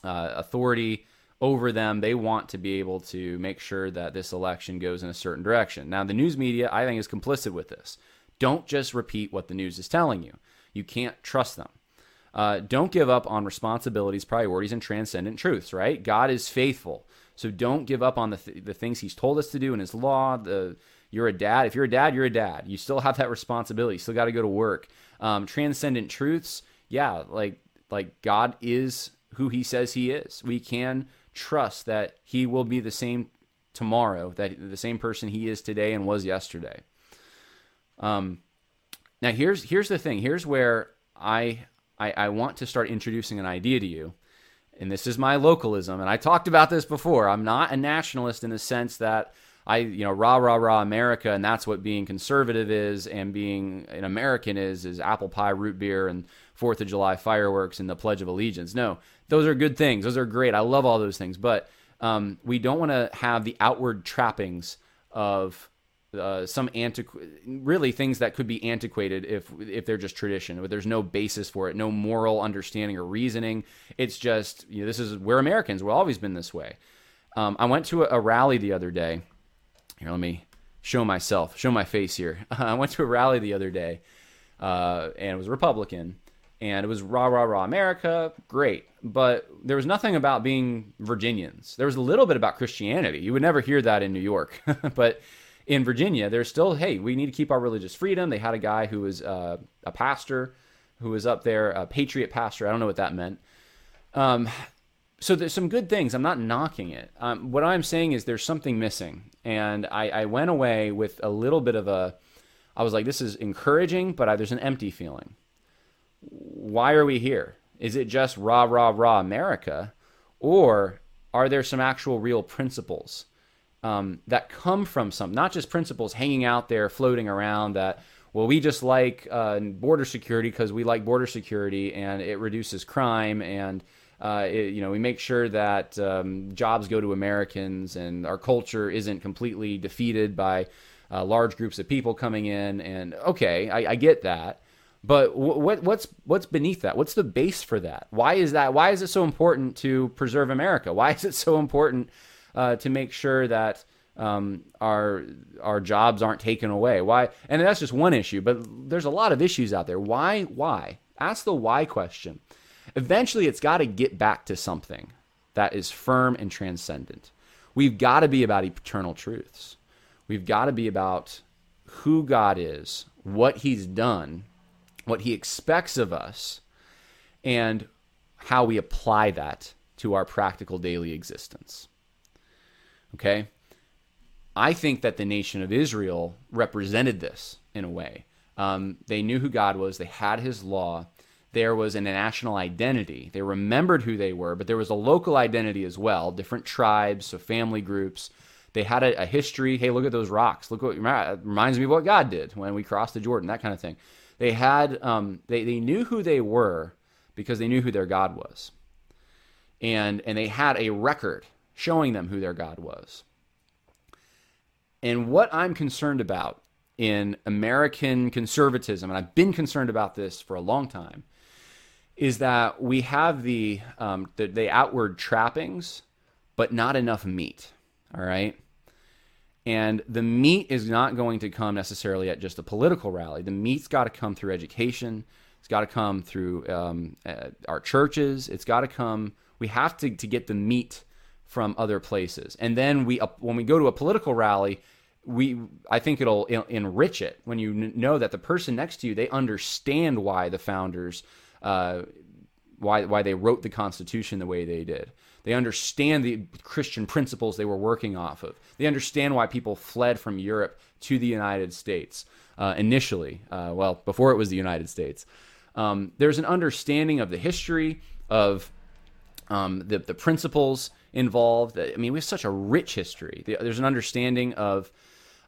uh, authority over them. They want to be able to make sure that this election goes in a certain direction. Now, the news media, I think, is complicit with this. Don't just repeat what the news is telling you. You can't trust them. Uh, don't give up on responsibilities, priorities, and transcendent truths, right? God is faithful. So don't give up on the, th- the things he's told us to do in his law. The, you're a dad. If you're a dad, you're a dad. You still have that responsibility. You still got to go to work. Um, transcendent truths, yeah, like like God is who he says he is. We can trust that he will be the same tomorrow, that the same person he is today and was yesterday. Um, now here's here's the thing. Here's where I I, I want to start introducing an idea to you. And this is my localism. And I talked about this before. I'm not a nationalist in the sense that I, you know, rah, rah, rah, America, and that's what being conservative is, and being an American is, is apple pie, root beer, and Fourth of July fireworks and the Pledge of Allegiance. No, those are good things. Those are great. I love all those things. But um, we don't want to have the outward trappings of uh, some antiqu- really things that could be antiquated if if they're just tradition but there's no basis for it no moral understanding or reasoning. It's just you know this is we're americans. We've always been this way. Um, i went to a, a, rally the other day. Here let me show myself show my face here. [LAUGHS] I went to a rally the other day uh, and it was republican and it was rah rah rah america great. But there was nothing about being virginians. There was a little bit about christianity. You would never hear that in new york. [LAUGHS] But in Virginia, there's still, hey, we need to keep our religious freedom. They had a guy who was uh, a pastor who was up there, a patriot pastor. I don't know what that meant. Um, so there's some good things. I'm not knocking it. Um, what I'm saying is there's something missing. And I, I, went away with a little bit of a, I was like, this is encouraging, but I, there's an empty feeling. Why are we here? Is it just rah, rah, rah America? Or are there some actual real principles? Um, that come from some, not just principles hanging out there, floating around that, well, we just like uh, border security because we like border security and it reduces crime and, uh, it, you know, we make sure that um, jobs go to Americans and our culture isn't completely defeated by uh, large groups of people coming in. And okay, I, I get that. But what what's what's beneath that? What's the base for that? Why is that? Why is it so important to preserve America? Why is it so important uh, to make sure that um, our our jobs aren't taken away? Why? And that's just one issue, but there's a lot of issues out there. Why? Why? Ask the why question. Eventually, it's got to get back to something that is firm and transcendent. We've got to be about eternal truths. We've got to be about who God is, what He's done, what He expects of us, and how we apply that to our practical daily existence. Okay? I think that the nation of Israel represented this in a way. Um, they knew who God was, they had His law, there was a national identity. They remembered who they were, but there was a local identity as well, different tribes, so family groups. They had a, a history. Hey, look at those rocks. Look what reminds me of what God did when we crossed the Jordan, that kind of thing. They had um, they, they knew who they were because they knew who their God was. And and they had a record showing them who their God was. And what I'm concerned about in American conservatism, and I've been concerned about this for a long time, is that we have the, um, the, the outward trappings, but not enough meat. All right. And the meat is not going to come necessarily at just a political rally. The meat's got to come through education. It's got to come through um, uh, our churches. It's got to come. We have to, to get the meat from other places. And then we, uh, when we go to a political rally, we, I think it'll enrich it when you know that the person next to you, they understand why the founders uh, why why they wrote the Constitution the way they did. They understand the Christian principles they were working off of. They understand why people fled from Europe to the United States uh, initially. Uh, well, before it was the United States. Um, there's an understanding of the history of um, the the principles involved. I mean, we have such a rich history. There's an understanding of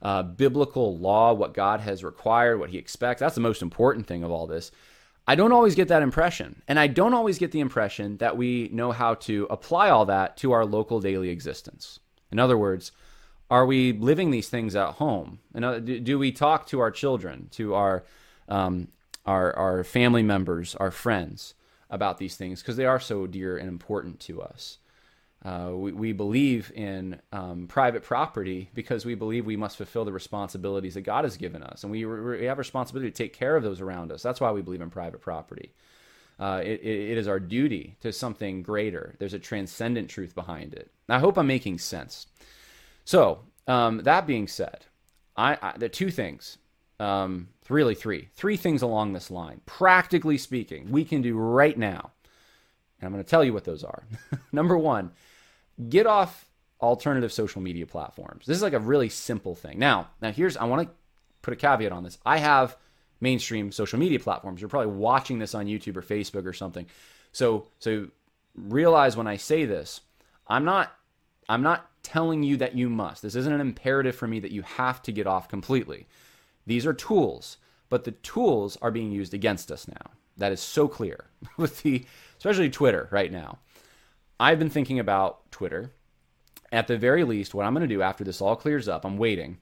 uh, biblical law, what God has required, what He expects. That's the most important thing of all this. I don't always get that impression. And I don't always get the impression that we know how to apply all that to our local daily existence. In other words, are we living these things at home? And do we talk to our children, to our um, our, our family members, our friends about these things because they are so dear and important to us? Uh, we, we believe in um, private property because we believe we must fulfill the responsibilities that God has given us. And we, we have a responsibility to take care of those around us. That's why we believe in private property. Uh, it, it is our duty to something greater. There's a transcendent truth behind it. I hope I'm making sense. So, um, that being said, I, I, there are two things, um, really three, three things along this line. Practically speaking, we can do right now. And I'm going to tell you what those are. [LAUGHS] Number one, get off alternative social media platforms. This is like a really simple thing. Now, now here's I want to put a caveat on this. I have mainstream social media platforms. You're probably watching this on YouTube or Facebook or something. So so realize when I say this, I'm not I'm not telling you that you must. This isn't an imperative for me that you have to get off completely. These are tools, but the tools are being used against us now. That is so clear [LAUGHS] with the especially Twitter right now. I've been thinking about Twitter. At the very least, what I'm going to do after this all clears up, I'm waiting,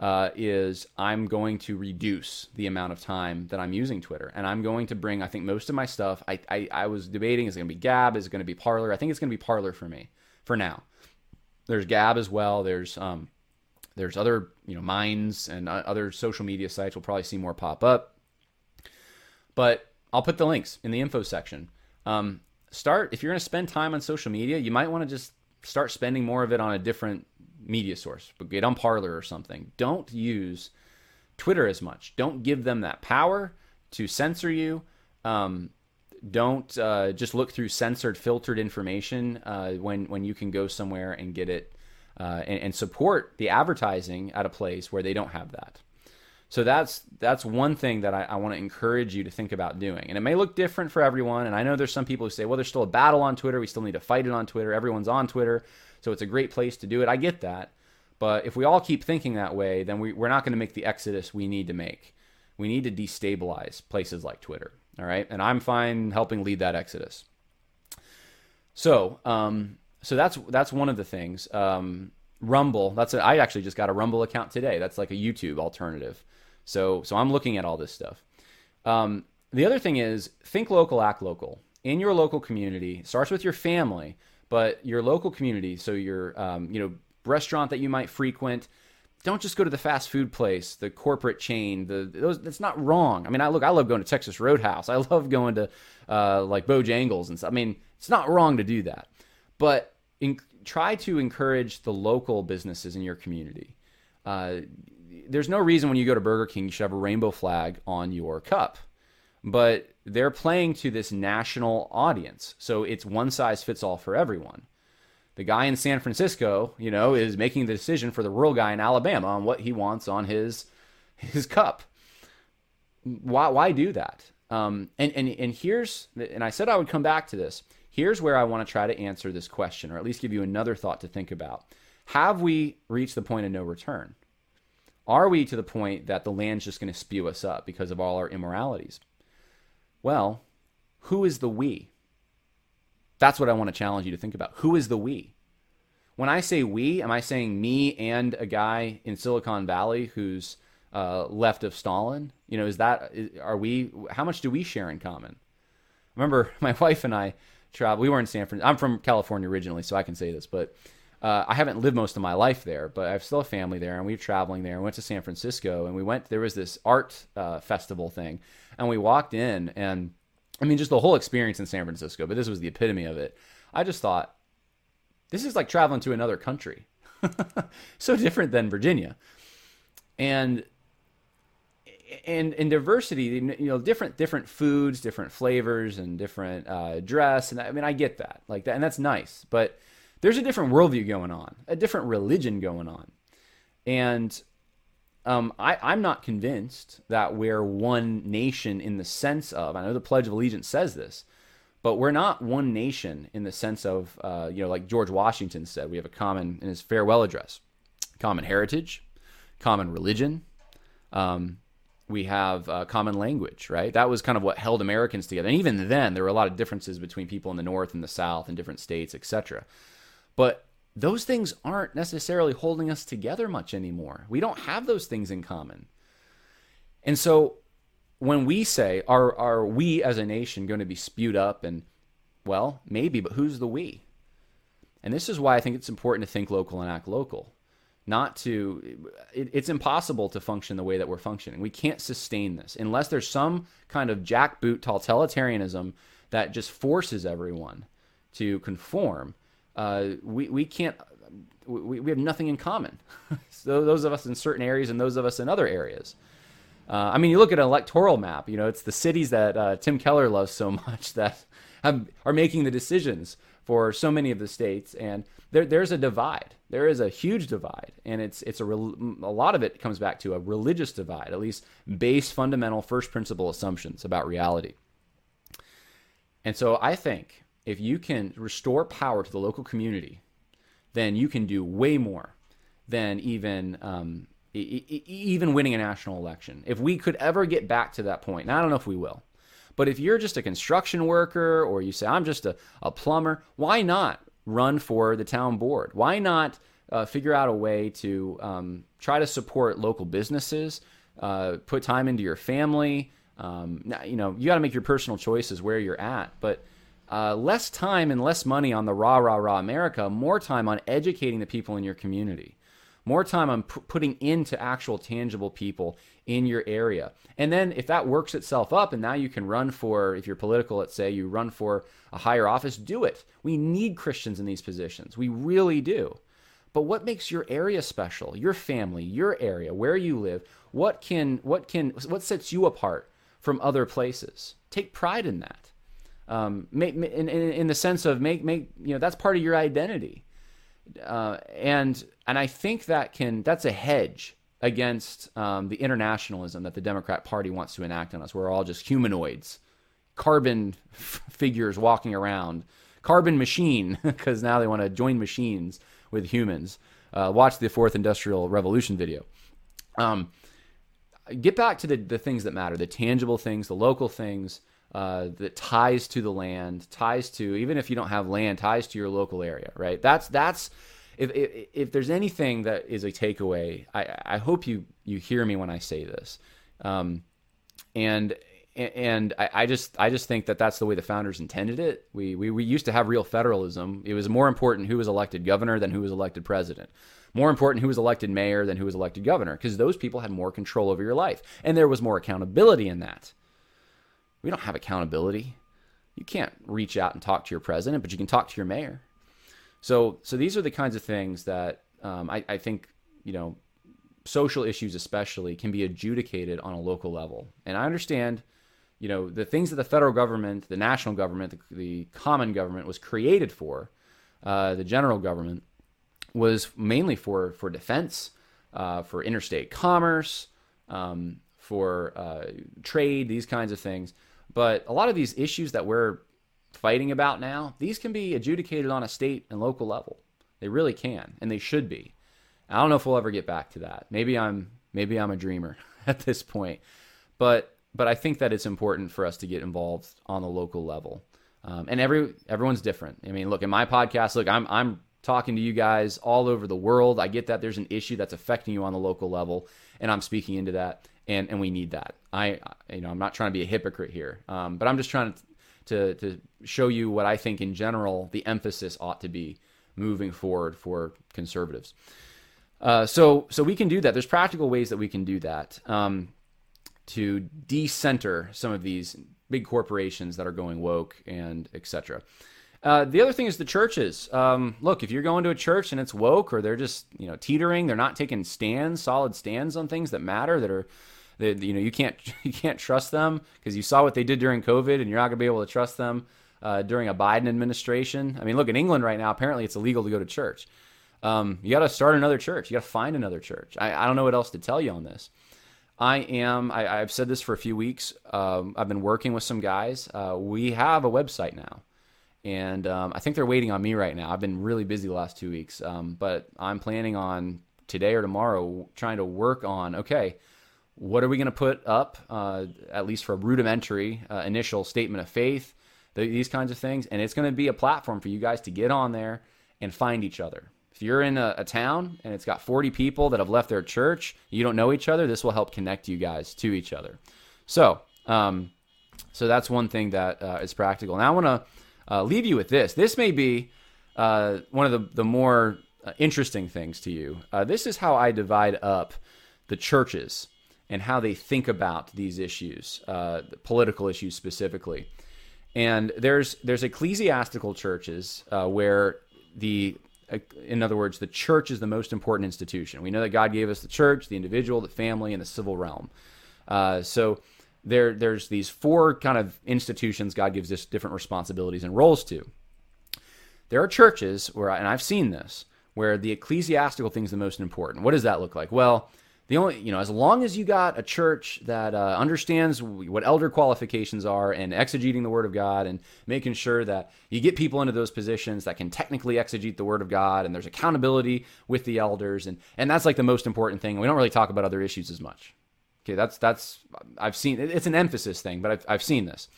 uh, is I'm going to reduce the amount of time that I'm using Twitter. And I'm going to bring, I think, most of my stuff. I, I, I was debating is it going to be Gab? Is it going to be Parler? I think it's going to be Parler for me for now. There's Gab as well. There's um, there's other you know Minds and uh, other social media sites. We'll probably see more pop up. But I'll put the links in the info section. Um, start if you're going to spend time on social media, you might want to just start spending more of it on a different media source. But get on Parler or something. Don't use Twitter as much. Don't give them that power to censor you. Um, don't uh, just look through censored, filtered information uh, when when you can go somewhere and get it uh, and, and support the advertising at a place where they don't have that. So that's that's one thing that I, I want to encourage you to think about doing. And it may look different for everyone. And I know there's some people who say, well, there's still a battle on Twitter. We still need to fight it on Twitter. Everyone's on Twitter. So it's a great place to do it. I get that. But if we all keep thinking that way, then we, we're not going to make the exodus we need to make. We need to destabilize places like Twitter. All right. And I'm fine helping lead that exodus. So, um, so that's that's one of the things. Um, Rumble. That's a, I actually just got a Rumble account today. That's like a YouTube alternative. So so I'm looking at all this stuff. Um, the other thing is think local, act local. In your local community, starts with your family, but your local community. So your um, you know restaurant that you might frequent. Don't just go to the fast food place, the corporate chain. The those that's not wrong. I mean, I look, I love going to Texas Roadhouse. [LAUGHS] I love going to uh, like Bojangles and stuff. I mean, it's not wrong to do that, but in, try to encourage the local businesses in your community. Uh, there's no reason when you go to Burger King you should have a rainbow flag on your cup, but they're playing to this national audience, so it's one size fits all for everyone. The guy in San Francisco, you know, is making the decision for the rural guy in Alabama on what he wants on his his cup. Why why do that? Um, and and and here's and I said I would come back to this. Here's where I want to try to answer this question, or at least give you another thought to think about. Have we reached the point of no return? Are we to the point that the land's just going to spew us up because of all our immoralities? Well, who is the we? That's what I want to challenge you to think about. Who is the we? When I say we, am I saying me and a guy in Silicon Valley who's uh, left of Stalin? You know, is that are we? How much do we share in common? Remember, [LAUGHS] my wife and I travel. We were in San Francisco. I'm from California originally, so I can say this, but uh, I haven't lived most of my life there, but I have still a family there, and we were traveling there. and went to San Francisco, and we went. There was this art uh, festival thing, and we walked in, and I mean, just the whole experience in San Francisco. But this was the epitome of it. I just thought, this is like traveling to another country, [LAUGHS] so different than Virginia, and and and diversity you know different different foods different flavors and different uh, dress and i mean i get that like that and that's nice but there's a different worldview going on a different religion going on and um, I, i'm not convinced that we're one nation in the sense of i know the pledge of allegiance says this but we're not one nation in the sense of uh, you know like george washington said we have a common in his farewell address common heritage common religion um, we have a common language, right? That was kind of what held Americans together. And even then, there were a lot of differences between people in the North and the South and different states, etc. But those things aren't necessarily holding us together much anymore. We don't have those things in common. And so when we say, are, are we as a nation going to be spewed up? And, well, maybe, but who's the we? And this is why I think it's important to think local and act local not to it, it's impossible to function the way that we're functioning we can't sustain this unless there's some kind of jackboot totalitarianism that just forces everyone to conform uh, we, we can't we, we have nothing in common [LAUGHS] so those of us in certain areas and those of us in other areas uh, I mean, you look at an electoral map. You know, it's the cities that uh, Tim Keller loves so [LAUGHS] much that have, are making the decisions for so many of the states, and there, there's a divide. There is a huge divide, and it's it's a a lot of it comes back to a religious divide, at least base fundamental first principle assumptions about reality. And so I think if you can restore power to the local community, then you can do way more than even um, e- even winning a national election. If we could ever get back to that point, and I don't know if we will, but if you're just a construction worker or you say, I'm just a, a plumber, why not run for the town board? Why not uh, figure out a way to um, try to support local businesses, uh, put time into your family? Um, you know, you got to make your personal choices where you're at, but uh, less time and less money on the rah, rah, rah America, more time on educating the people in your community more time on p- putting into actual tangible people in your area. And then if that works itself up and now you can run for, if you're political, let's say you run for a higher office, do it. We need Christians in these positions. We really do. But what makes your area special? Your family, your area, where you live, what can what can what sets you apart from other places? Take pride in that. Um, make, in, in, in the sense of make make you know that's part of your identity. Uh, and and I think that can that's a hedge against um, the internationalism that the Democrat Party wants to enact on us. We're all just humanoids, carbon f- figures walking around, carbon machine [LAUGHS] because now they want to join machines with humans. Uh, watch the Fourth Industrial Revolution video. Um, get back to the, the things that matter, the tangible things, the local things. Uh, that ties to the land, ties to even if you don't have land, ties to your local area, right? That's that's if, if, if there's anything that is a takeaway, I, I hope you you hear me when I say this, um, and and I, I, just I just think that that's the way the founders intended it. We, we we used to have real federalism. It was more important who was elected governor than who was elected president. More important who was elected mayor than who was elected governor because those people had more control over your life and there was more accountability in that. We don't have accountability. You can't reach out and talk to your president, but you can talk to your mayor. So so these are the kinds of things that um, I, I think you know social issues especially can be adjudicated on a local level. And I understand, you know, the things that the federal government, the national government, the, the common government was created for, uh, the general government was mainly for for defense, uh, for interstate commerce, um, for uh, trade, these kinds of things. But a lot of these issues that we're fighting about now, these can be adjudicated on a state and local level. They really can, and they should be. I don't know if we'll ever get back to that. Maybe I'm maybe I'm a dreamer [LAUGHS] at this point, but but I think that it's important for us to get involved on the local level. Um, and every everyone's different. I mean, look in my podcast. Look, I'm I'm talking to you guys all over the world. I get that there's an issue that's affecting you on the local level, and I'm speaking into that, and and we need that. I you know I'm not trying to be a hypocrite here, um, but I'm just trying to, to to show you what I think in general the emphasis ought to be moving forward for conservatives. Uh, so so we can do that. There's practical ways that we can do that um, to decenter some of these big corporations that are going woke and etc. Uh, the other thing is the churches. Um, look, if you're going to a church and it's woke, or they're just you know teetering, they're not taking stands, solid stands on things that matter, that are that you know you can't [LAUGHS] you can't trust them because you saw what they did during COVID, and you're not going to be able to trust them uh, during a Biden administration. I mean, look in England right now. Apparently, it's illegal to go to church um, you got to start another church. You got to find another church. I, I, don't know what else to tell you on this. I am, I, have said this for a few weeks. Um, I've been working with some guys. Uh, we have a website now. And um, I think they're waiting on me right now. I've been really busy the last two weeks. Um, but I'm planning on today or tomorrow trying to work on okay, what are we going to put up, uh, at least for a rudimentary uh, initial statement of faith, these kinds of things. And it's going to be a platform for you guys to get on there and find each other if you're in a, a, town and it's got 40 people that have left their church, you don't know each other, this will help connect you guys to each other. So, um, so that's one thing that uh, is practical. Now I want to uh, leave you with this. This may be uh, one of the, the more uh, interesting things to you. Uh, this is how I divide up the churches and how they think about these issues, uh, political issues specifically. And there's there's ecclesiastical churches where the in other words, the church is the most important institution. We know that God gave us the church, the individual, the family, and the civil realm. Uh, so there, there's these four kind of institutions God gives us different responsibilities and roles to. There are churches where, and I've seen this, where the ecclesiastical thing is the most important. What does that look like? Well, the only you know as long as you got a church that uh, understands what elder qualifications are and exegeting the word of god and making sure that you get people into those positions that can technically exegete the word of god and there's accountability with the elders and and that's like the most important thing we don't really talk about other issues as much okay that's that's i've seen it's an emphasis thing but i've, I've seen this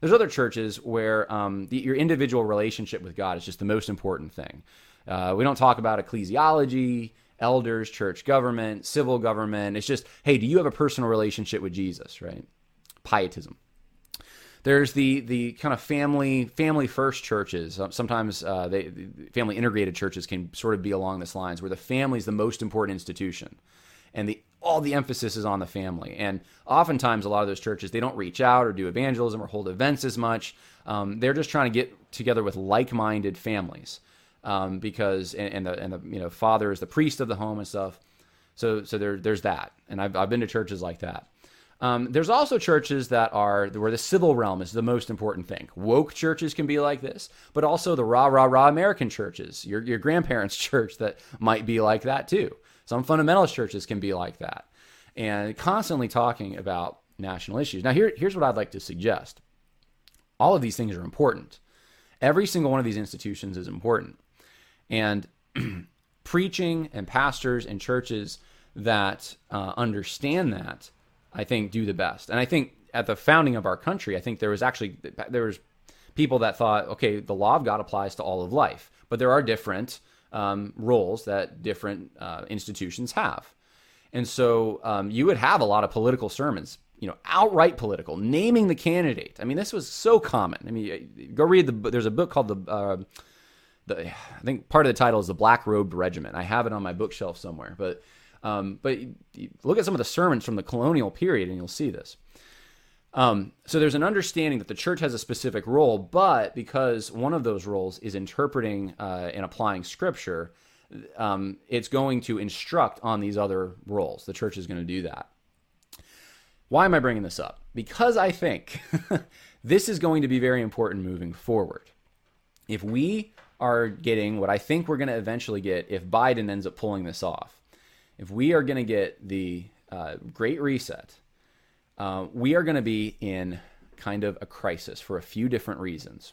there's other churches where um, the, your individual relationship with god is just the most important thing uh, we don't talk about ecclesiology elders, church government, civil government. It's just, hey, do you have a personal relationship with Jesus, right? Pietism. There's the the kind of family family first churches. Uh, sometimes uh, they family integrated churches can sort of be along this lines where the family is the most important institution, and the all the emphasis is on the family. And oftentimes, a lot of those churches they don't reach out or do evangelism or hold events as much. Um, they're just trying to get together with like-minded families um, because and, and, the and the you know father is the priest of the home and stuff. So so there there's that, and I've I've been to churches like that. Um, there's also churches that are where the civil realm is the most important thing. Woke churches can be like this, but also the rah rah rah American churches, your your grandparents' [LAUGHS] church that might be like that too. Some fundamentalist churches can be like that, and constantly talking about national issues. Now here here's what I'd like to suggest. All of these things are important. Every single one of these institutions is important. And [CLEARS THROAT] preaching and pastors and churches that uh, understand that, I think, do the best. And I think at the founding of our country, I think there was actually there was people that thought, okay, the law of God applies to all of life, but there are different um, roles that different uh, institutions have. And so um, you would have a lot of political sermons you know, outright political, naming the candidate. I mean, this was so common. I mean, go read the. There's a book called the. Uh, the I think part of the title is the Black Robed Regiment. I have it on my bookshelf somewhere, but um, but look at some of the sermons from the colonial period, and you'll see this. Um, so there's an understanding that the church has a specific role, but because one of those roles is interpreting uh, and applying scripture, um, it's going to instruct on these other roles. The church is going to do that. Why am I bringing this up? Because I think [LAUGHS] this is going to be very important moving forward. If we are getting what I think we're going to eventually get if Biden ends up pulling this off, if we are going to get the uh, Great Reset, uh, we are going to be in kind of a crisis for a few different reasons.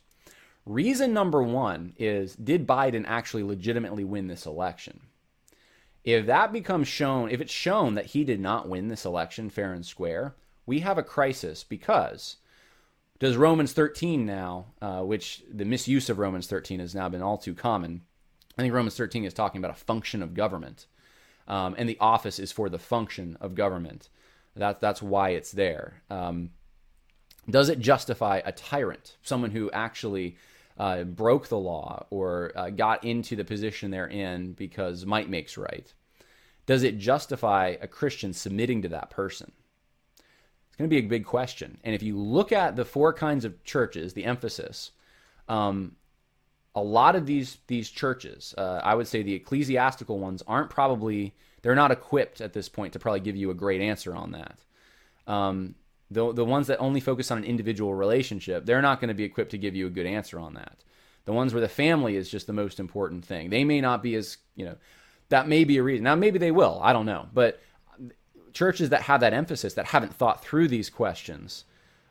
Reason number one is Did Biden actually legitimately win this election? If that becomes shown, if it's shown that he did not win this election fair and square, we have a crisis because does Romans 13 now, uh, which the misuse of Romans 13 has now been all too common. I think Romans 13 is talking about a function of government, um, and the office is for the function of government. That, that's why it's there. Um, does it justify a tyrant, someone who actually uh, broke the law or uh, got into the position they're in because might makes right? Does it justify a Christian submitting to that person? It's going to be a big question. And if you look at the four kinds of churches, the emphasis, um, a lot of these these churches, uh, I would say the ecclesiastical ones aren't probably they're not equipped at this point to probably give you a great answer on that. Um, the the ones that only focus on an individual relationship, they're not going to be equipped to give you a good answer on that. The ones where the family is just the most important thing, they may not be as you know. That may be a reason. Now maybe they will. I don't know, but churches that have that emphasis that haven't thought through these questions,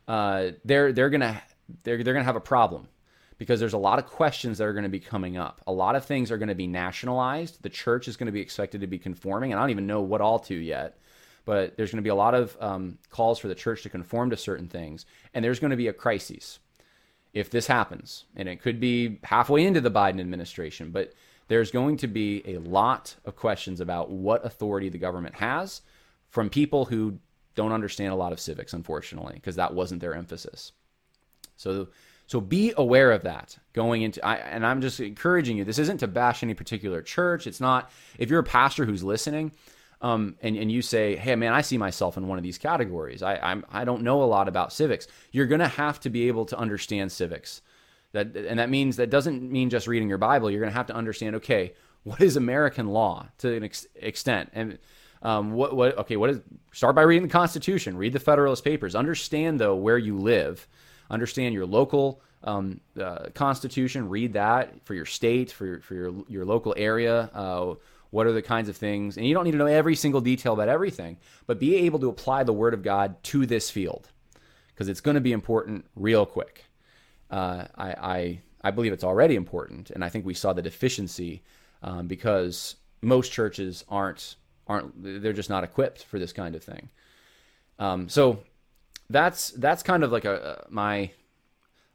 uh, they're they're gonna they're they're gonna have a problem because there's a lot of questions that are going to be coming up. A lot of things are going to be nationalized. The church is going to be expected to be conforming, and I don't even know what all to yet. But there's going to be a lot of um, calls for the church to conform to certain things, and there's going to be a crisis if this happens, and it could be halfway into the Biden administration. But there's going to be a lot of questions about what authority the government has from people who don't understand a lot of civics, unfortunately, because that wasn't their emphasis. So, so be aware of that going into. I, and I'm just encouraging you. This isn't to bash any particular church. It's not. If you're a pastor who's listening, um, and and you say, "Hey, man, I see myself in one of these categories. I I'm I don't know a lot about civics." You're going to have to be able to understand civics. That and that means that doesn't mean just reading your Bible. You're going to have to understand. Okay, what is American law to an ex- extent and um, what, what, okay, what is, start by reading the Constitution, read the Federalist Papers, understand, though, where you live, understand your local um, uh, Constitution, read that for your state, for your, for your, your local area. Uh, what are the kinds of things? And you don't need to know every single detail about everything, but be able to apply the Word of God to this field because it's going to be important real quick. Uh, I, I, I believe it's already important, and I think we saw the deficiency um, because most churches aren't aren't they're just not equipped for this kind of thing. Um, so that's that's kind of like a, my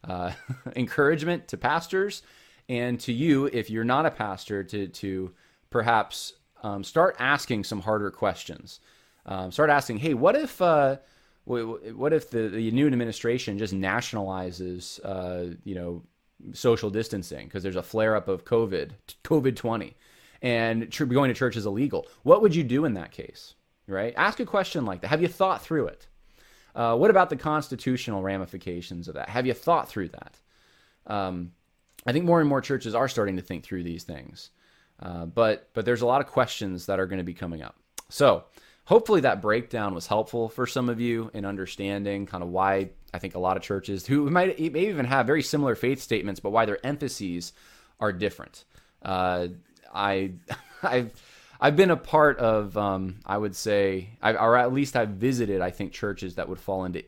uh, [LAUGHS] encouragement to pastors and to you if you're not a pastor to to perhaps um, start asking some harder questions. Um, start asking, hey, what if uh, what if the, the new administration just nationalizes uh, you know social distancing because there's a flare up of COVID COVID twenty and tr- going to church is illegal. What would you do in that case? Right? Ask a question like that. Have you thought through it? Uh, what about the constitutional ramifications of that? Have you thought through that? Um, I think more and more churches are starting to think through these things, uh, but but there's a lot of questions that are going to be coming up. So hopefully that breakdown was helpful for some of you in understanding kind of why I think a lot of churches who might may even have very similar faith statements, but why their emphases are different. Uh, I [LAUGHS] I've I've been a part of um, I would say I, or at least I've visited I think churches that would fall into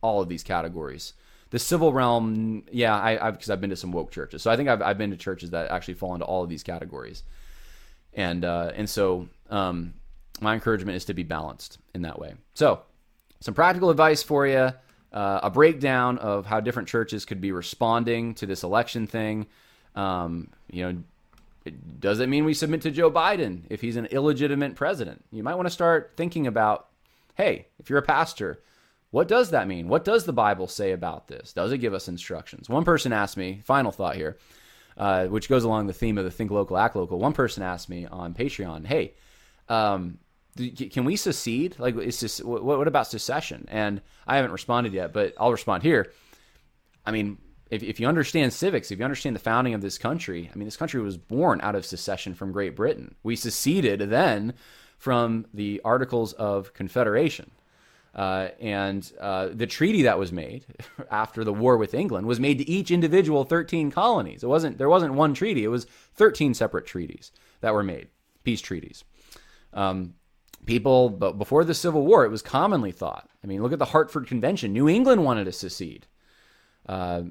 all of these categories. The civil realm, yeah, I because I've been to some woke churches, so I think I've I've been to churches that actually fall into all of these categories, and uh, and so um, my encouragement is to be balanced in that way. So some practical advice for you, uh, a breakdown of how different churches could be responding to this election thing. Um, you know, does it mean we submit to Joe Biden if he's an illegitimate president? You might want to start thinking about hey, if you're a pastor, what does that mean? What does the Bible say about this? Does it give us instructions? One person asked me, final thought here, uh, which goes along the theme of the think local, act local. One person asked me on Patreon, hey, um, can we secede? Like, what about secession? And I haven't responded yet, but I'll respond here. I mean, if, if you understand civics, if you understand the founding of this country, I mean, this country was born out of secession from Great Britain. We seceded then from the Articles of Confederation. Uh, and uh, the treaty that was made [LAUGHS] after the war with England was made to each individual 13 colonies. It wasn't there wasn't one treaty; it was 13 separate treaties that were made, peace treaties. Um, people, but before the Civil War, it was commonly thought. I mean, look at the Hartford Convention. New England wanted to secede, uh,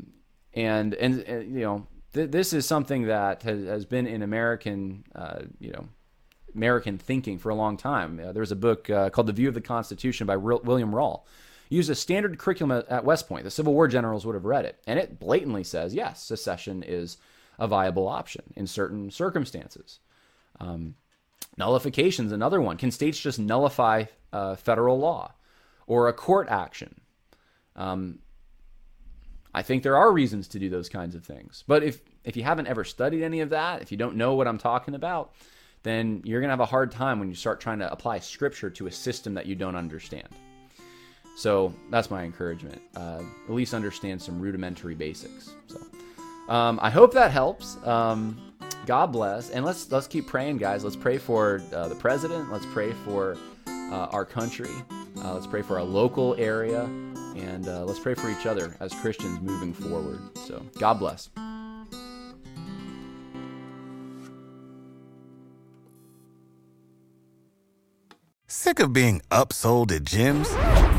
and, and, and you know th- this is something that has, has been in American uh, you know American thinking for a long time. Uh, there was a book uh, called The View of the Constitution by R- William Rawle. Used a standard curriculum at West Point. The Civil War generals would have read it, and it blatantly says yes, secession is a viable option in certain circumstances. Um, nullification is another one. Can states just nullify uh, federal law or a court action? Um, I think there are reasons to do those kinds of things. But if if you haven't ever studied any of that, if you don't know what I'm talking about, then you're going to have a hard time when you start trying to apply scripture to a system that you don't understand. So that's my encouragement. Uh, at least understand some rudimentary basics. So um, I hope that helps. Um, God bless, and let's let's keep praying, guys. Let's pray for uh, the president. Let's pray for uh, our country. Uh, let's pray for our local area, and uh, let's pray for each other as Christians moving forward. So God bless. Sick of being upsold at gyms?